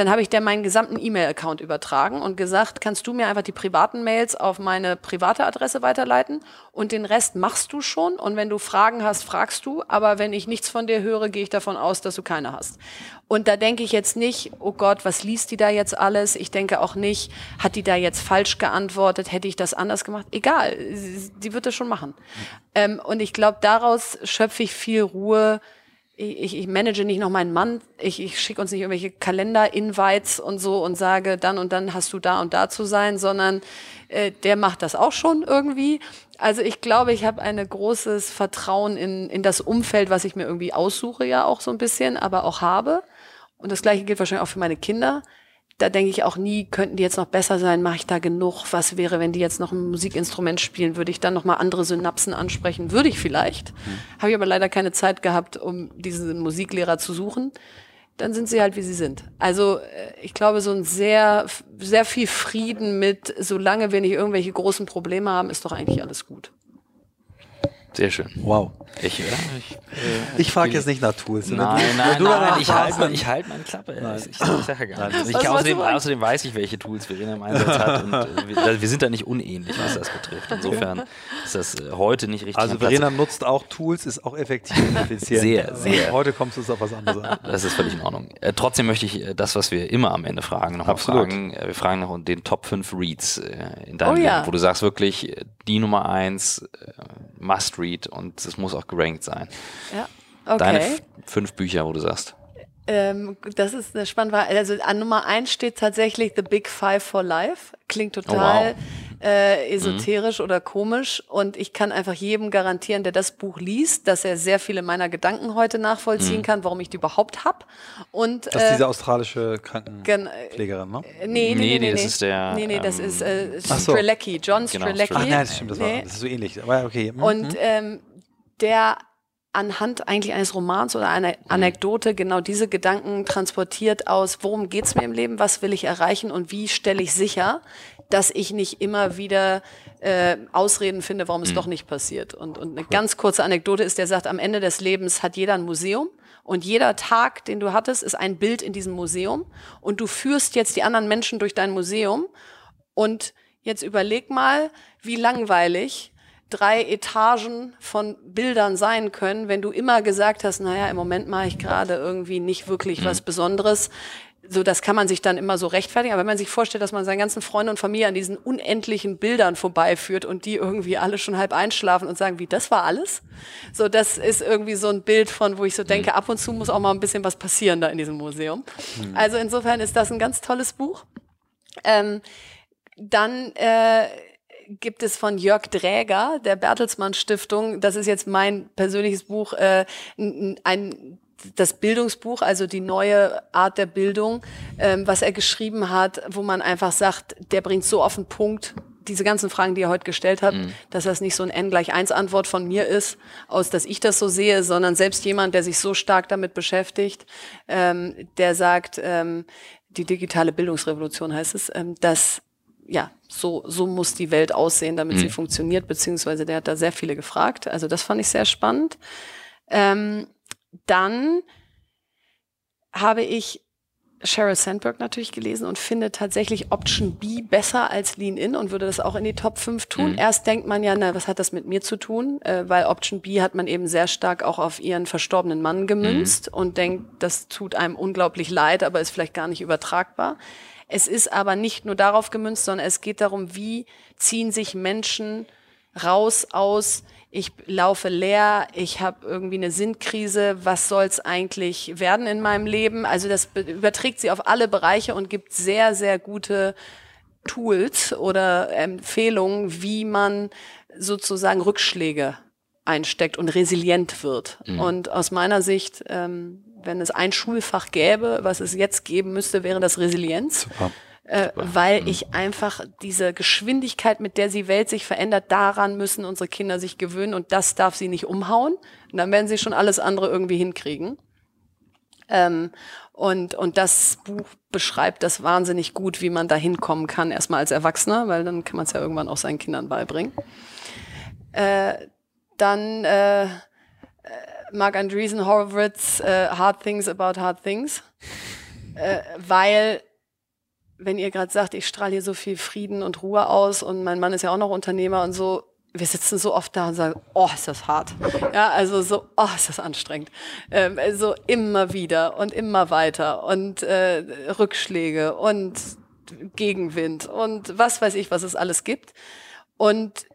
Dann habe ich der meinen gesamten E-Mail-Account übertragen und gesagt, kannst du mir einfach die privaten Mails auf meine private Adresse weiterleiten und den Rest machst du schon. Und wenn du Fragen hast, fragst du. Aber wenn ich nichts von dir höre, gehe ich davon aus, dass du keine hast. Und da denke ich jetzt nicht, oh Gott, was liest die da jetzt alles? Ich denke auch nicht, hat die da jetzt falsch geantwortet? Hätte ich das anders gemacht? Egal, sie, wird das schon machen. Ähm, und ich glaube, daraus schöpfe ich viel Ruhe. Ich, ich manage nicht noch meinen Mann. Ich, ich schicke uns nicht irgendwelche Kalender-Invites und so und sage, dann und dann hast du da und da zu sein, sondern äh, der macht das auch schon irgendwie. Also ich glaube, ich habe ein großes Vertrauen in, in das Umfeld, was ich mir irgendwie aussuche, ja auch so ein bisschen, aber auch habe. Und das gleiche gilt wahrscheinlich auch für meine Kinder. Da denke ich auch nie, könnten die jetzt noch besser sein, mache ich da genug? Was wäre, wenn die jetzt noch ein Musikinstrument spielen? Würde ich dann nochmal andere Synapsen ansprechen? Würde ich vielleicht. Mhm. Habe ich aber leider keine Zeit gehabt, um diesen Musiklehrer zu suchen. Dann sind sie halt, wie sie sind. Also äh, ich glaube, so ein sehr, sehr viel Frieden mit, solange wir nicht irgendwelche großen Probleme haben, ist doch eigentlich alles gut. Sehr schön. Wow. Ich, ja, ich, äh, ich frage jetzt nicht nach Tools. Nein, nein, nein, nein ich halte mein, halt meine Klappe. Nein. Ich, ich sage gar nicht. Ich, außerdem, außerdem, weiß ich, welche Tools Verena im Einsatz hat. Und äh, wir, wir, sind da nicht unähnlich, was das betrifft. Insofern ist das äh, heute nicht richtig. Also Verena nutzt auch Tools, ist auch effektiv und effizient. Sehr, sehr. Heute kommst du es auf was anderes an. Das ist völlig in Ordnung. Äh, trotzdem möchte ich äh, das, was wir immer am Ende fragen, nochmal fragen. Äh, wir fragen noch den Top 5 Reads in deinem oh, Leben, ja. wo du sagst wirklich, die Nummer 1 must read und es muss auch gerankt sein. Ja, okay. Deine fünf Bücher, wo du sagst. Ähm, das ist eine spannende Frage. Also an Nummer eins steht tatsächlich The Big Five for Life. Klingt total oh, wow. Äh, esoterisch mhm. oder komisch. Und ich kann einfach jedem garantieren, der das Buch liest, dass er sehr viele meiner Gedanken heute nachvollziehen mhm. kann, warum ich die überhaupt hab. Und, das ist äh, diese australische Krankenpflegerin, ne? Äh, nee, nee, nee, nee, das ist der. Nee, nee, das ähm, ist äh, Strelecki, so. John genau, Strelecki. Ach nein, das stimmt, das, war, das ist so ähnlich. Aber okay. Mhm. Und ähm, der anhand eigentlich eines Romans oder einer Anekdote genau diese Gedanken transportiert aus, worum geht's mir im Leben, was will ich erreichen und wie stelle ich sicher, dass ich nicht immer wieder äh, Ausreden finde, warum es mhm. doch nicht passiert. Und, und eine cool. ganz kurze Anekdote ist, der sagt, am Ende des Lebens hat jeder ein Museum und jeder Tag, den du hattest, ist ein Bild in diesem Museum und du führst jetzt die anderen Menschen durch dein Museum und jetzt überleg mal, wie langweilig drei Etagen von Bildern sein können, wenn du immer gesagt hast, naja, im Moment mache ich gerade irgendwie nicht wirklich mhm. was Besonderes. So, das kann man sich dann immer so rechtfertigen. Aber wenn man sich vorstellt, dass man seinen ganzen Freunden und Familie an diesen unendlichen Bildern vorbeiführt und die irgendwie alle schon halb einschlafen und sagen, wie, das war alles? So, das ist irgendwie so ein Bild von, wo ich so denke, mhm. ab und zu muss auch mal ein bisschen was passieren da in diesem Museum. Mhm. Also insofern ist das ein ganz tolles Buch. Ähm, dann, äh, gibt es von Jörg Dräger, der Bertelsmann Stiftung, das ist jetzt mein persönliches Buch, äh, ein das Bildungsbuch, also die neue Art der Bildung, ähm, was er geschrieben hat, wo man einfach sagt, der bringt so auf den Punkt, diese ganzen Fragen, die er heute gestellt hat, mhm. dass das nicht so ein N gleich eins Antwort von mir ist, aus dass ich das so sehe, sondern selbst jemand, der sich so stark damit beschäftigt, ähm, der sagt, ähm, die digitale Bildungsrevolution heißt es, ähm, dass ja, so, so muss die Welt aussehen, damit mhm. sie funktioniert, beziehungsweise der hat da sehr viele gefragt. Also das fand ich sehr spannend. Ähm, dann habe ich Sheryl Sandberg natürlich gelesen und finde tatsächlich Option B besser als Lean In und würde das auch in die Top 5 tun. Mhm. Erst denkt man ja, na, was hat das mit mir zu tun? Äh, weil Option B hat man eben sehr stark auch auf ihren verstorbenen Mann gemünzt mhm. und denkt, das tut einem unglaublich leid, aber ist vielleicht gar nicht übertragbar. Es ist aber nicht nur darauf gemünzt, sondern es geht darum, wie ziehen sich Menschen raus aus, ich laufe leer, ich habe irgendwie eine Sinnkrise, was soll es eigentlich werden in meinem Leben? Also das überträgt sie auf alle Bereiche und gibt sehr, sehr gute Tools oder Empfehlungen, wie man sozusagen Rückschläge einsteckt und resilient wird. Mhm. Und aus meiner Sicht ähm, wenn es ein Schulfach gäbe, was es jetzt geben müsste, wäre das Resilienz. Super. Äh, weil mhm. ich einfach diese Geschwindigkeit, mit der die Welt sich verändert, daran müssen unsere Kinder sich gewöhnen und das darf sie nicht umhauen. Und dann werden sie schon alles andere irgendwie hinkriegen. Ähm, und, und das Buch beschreibt das wahnsinnig gut, wie man da hinkommen kann, erstmal als Erwachsener, weil dann kann man es ja irgendwann auch seinen Kindern beibringen. Äh, dann äh, Mark Andreessen Horowitz, uh, Hard Things About Hard Things. äh, weil wenn ihr gerade sagt, ich strahle hier so viel Frieden und Ruhe aus und mein Mann ist ja auch noch Unternehmer und so, wir sitzen so oft da und sagen, oh, ist das hart. Ja, also so, oh, ist das anstrengend. Ähm, also immer wieder und immer weiter und äh, Rückschläge und Gegenwind und was weiß ich, was es alles gibt. Und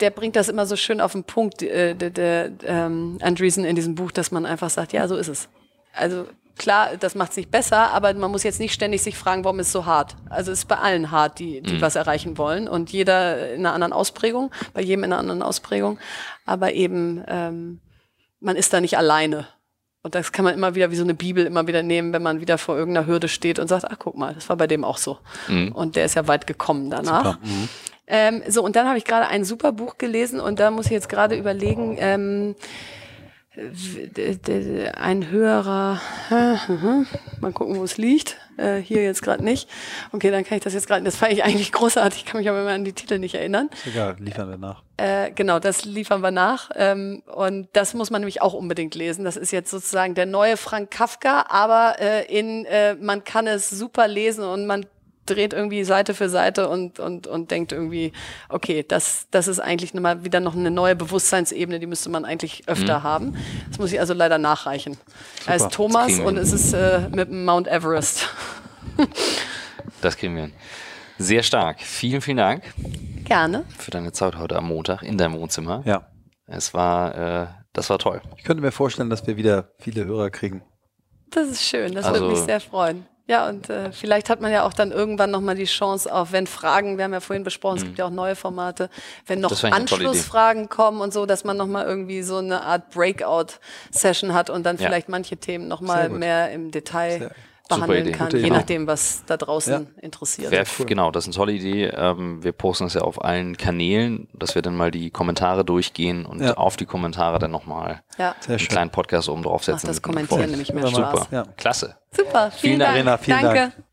der bringt das immer so schön auf den Punkt, äh, der, der ähm, Andreessen in diesem Buch, dass man einfach sagt, ja, so ist es. Also klar, das macht es nicht besser, aber man muss jetzt nicht ständig sich fragen, warum ist es so hart. Also es ist bei allen hart, die, die mhm. was erreichen wollen und jeder in einer anderen Ausprägung, bei jedem in einer anderen Ausprägung. Aber eben, ähm, man ist da nicht alleine. Und das kann man immer wieder wie so eine Bibel immer wieder nehmen, wenn man wieder vor irgendeiner Hürde steht und sagt, ach guck mal, das war bei dem auch so. Mhm. Und der ist ja weit gekommen danach. Mhm. Ähm, so, und dann habe ich gerade ein super Buch gelesen und da muss ich jetzt gerade überlegen, ähm, ein höherer, mal gucken, wo es liegt. Äh, hier jetzt gerade nicht. Okay, dann kann ich das jetzt gerade, das fand ich eigentlich großartig, kann mich aber immer an die Titel nicht erinnern. Ist egal, liefern wir nach. Äh, genau, das liefern wir nach. Ähm, und das muss man nämlich auch unbedingt lesen. Das ist jetzt sozusagen der neue Frank Kafka, aber äh, in, äh, man kann es super lesen und man dreht irgendwie Seite für Seite und, und, und denkt irgendwie, okay, das, das ist eigentlich mal wieder noch eine neue Bewusstseinsebene, die müsste man eigentlich öfter mhm. haben. Das muss ich also leider nachreichen. Super. Er heißt Thomas und es ist äh, mit Mount Everest. das kriegen wir hin. Sehr stark. Vielen, vielen Dank. Gerne. Für deine Zeit heute am Montag in deinem Wohnzimmer. Ja. Es war, äh, das war toll. Ich könnte mir vorstellen, dass wir wieder viele Hörer kriegen. Das ist schön, das also, würde mich sehr freuen. Ja, und äh, vielleicht hat man ja auch dann irgendwann nochmal die Chance, auch wenn Fragen, wir haben ja vorhin besprochen, mhm. es gibt ja auch neue Formate, wenn noch Anschlussfragen kommen und so, dass man nochmal irgendwie so eine Art Breakout-Session hat und dann ja. vielleicht manche Themen nochmal mehr im Detail behandeln kann, je nachdem, was da draußen ja. interessiert. Wär, cool. Genau, das ist eine tolle Idee. Ähm, wir posten das ja auf allen Kanälen, dass wir dann mal die Kommentare durchgehen und ja. auf die Kommentare dann nochmal ja. einen kleinen Podcast oben draufsetzen. Ach, das Kommentieren nämlich mehr Spaß. Super, ja. klasse. Super, vielen, vielen Dank. Arena, vielen Danke. Dank.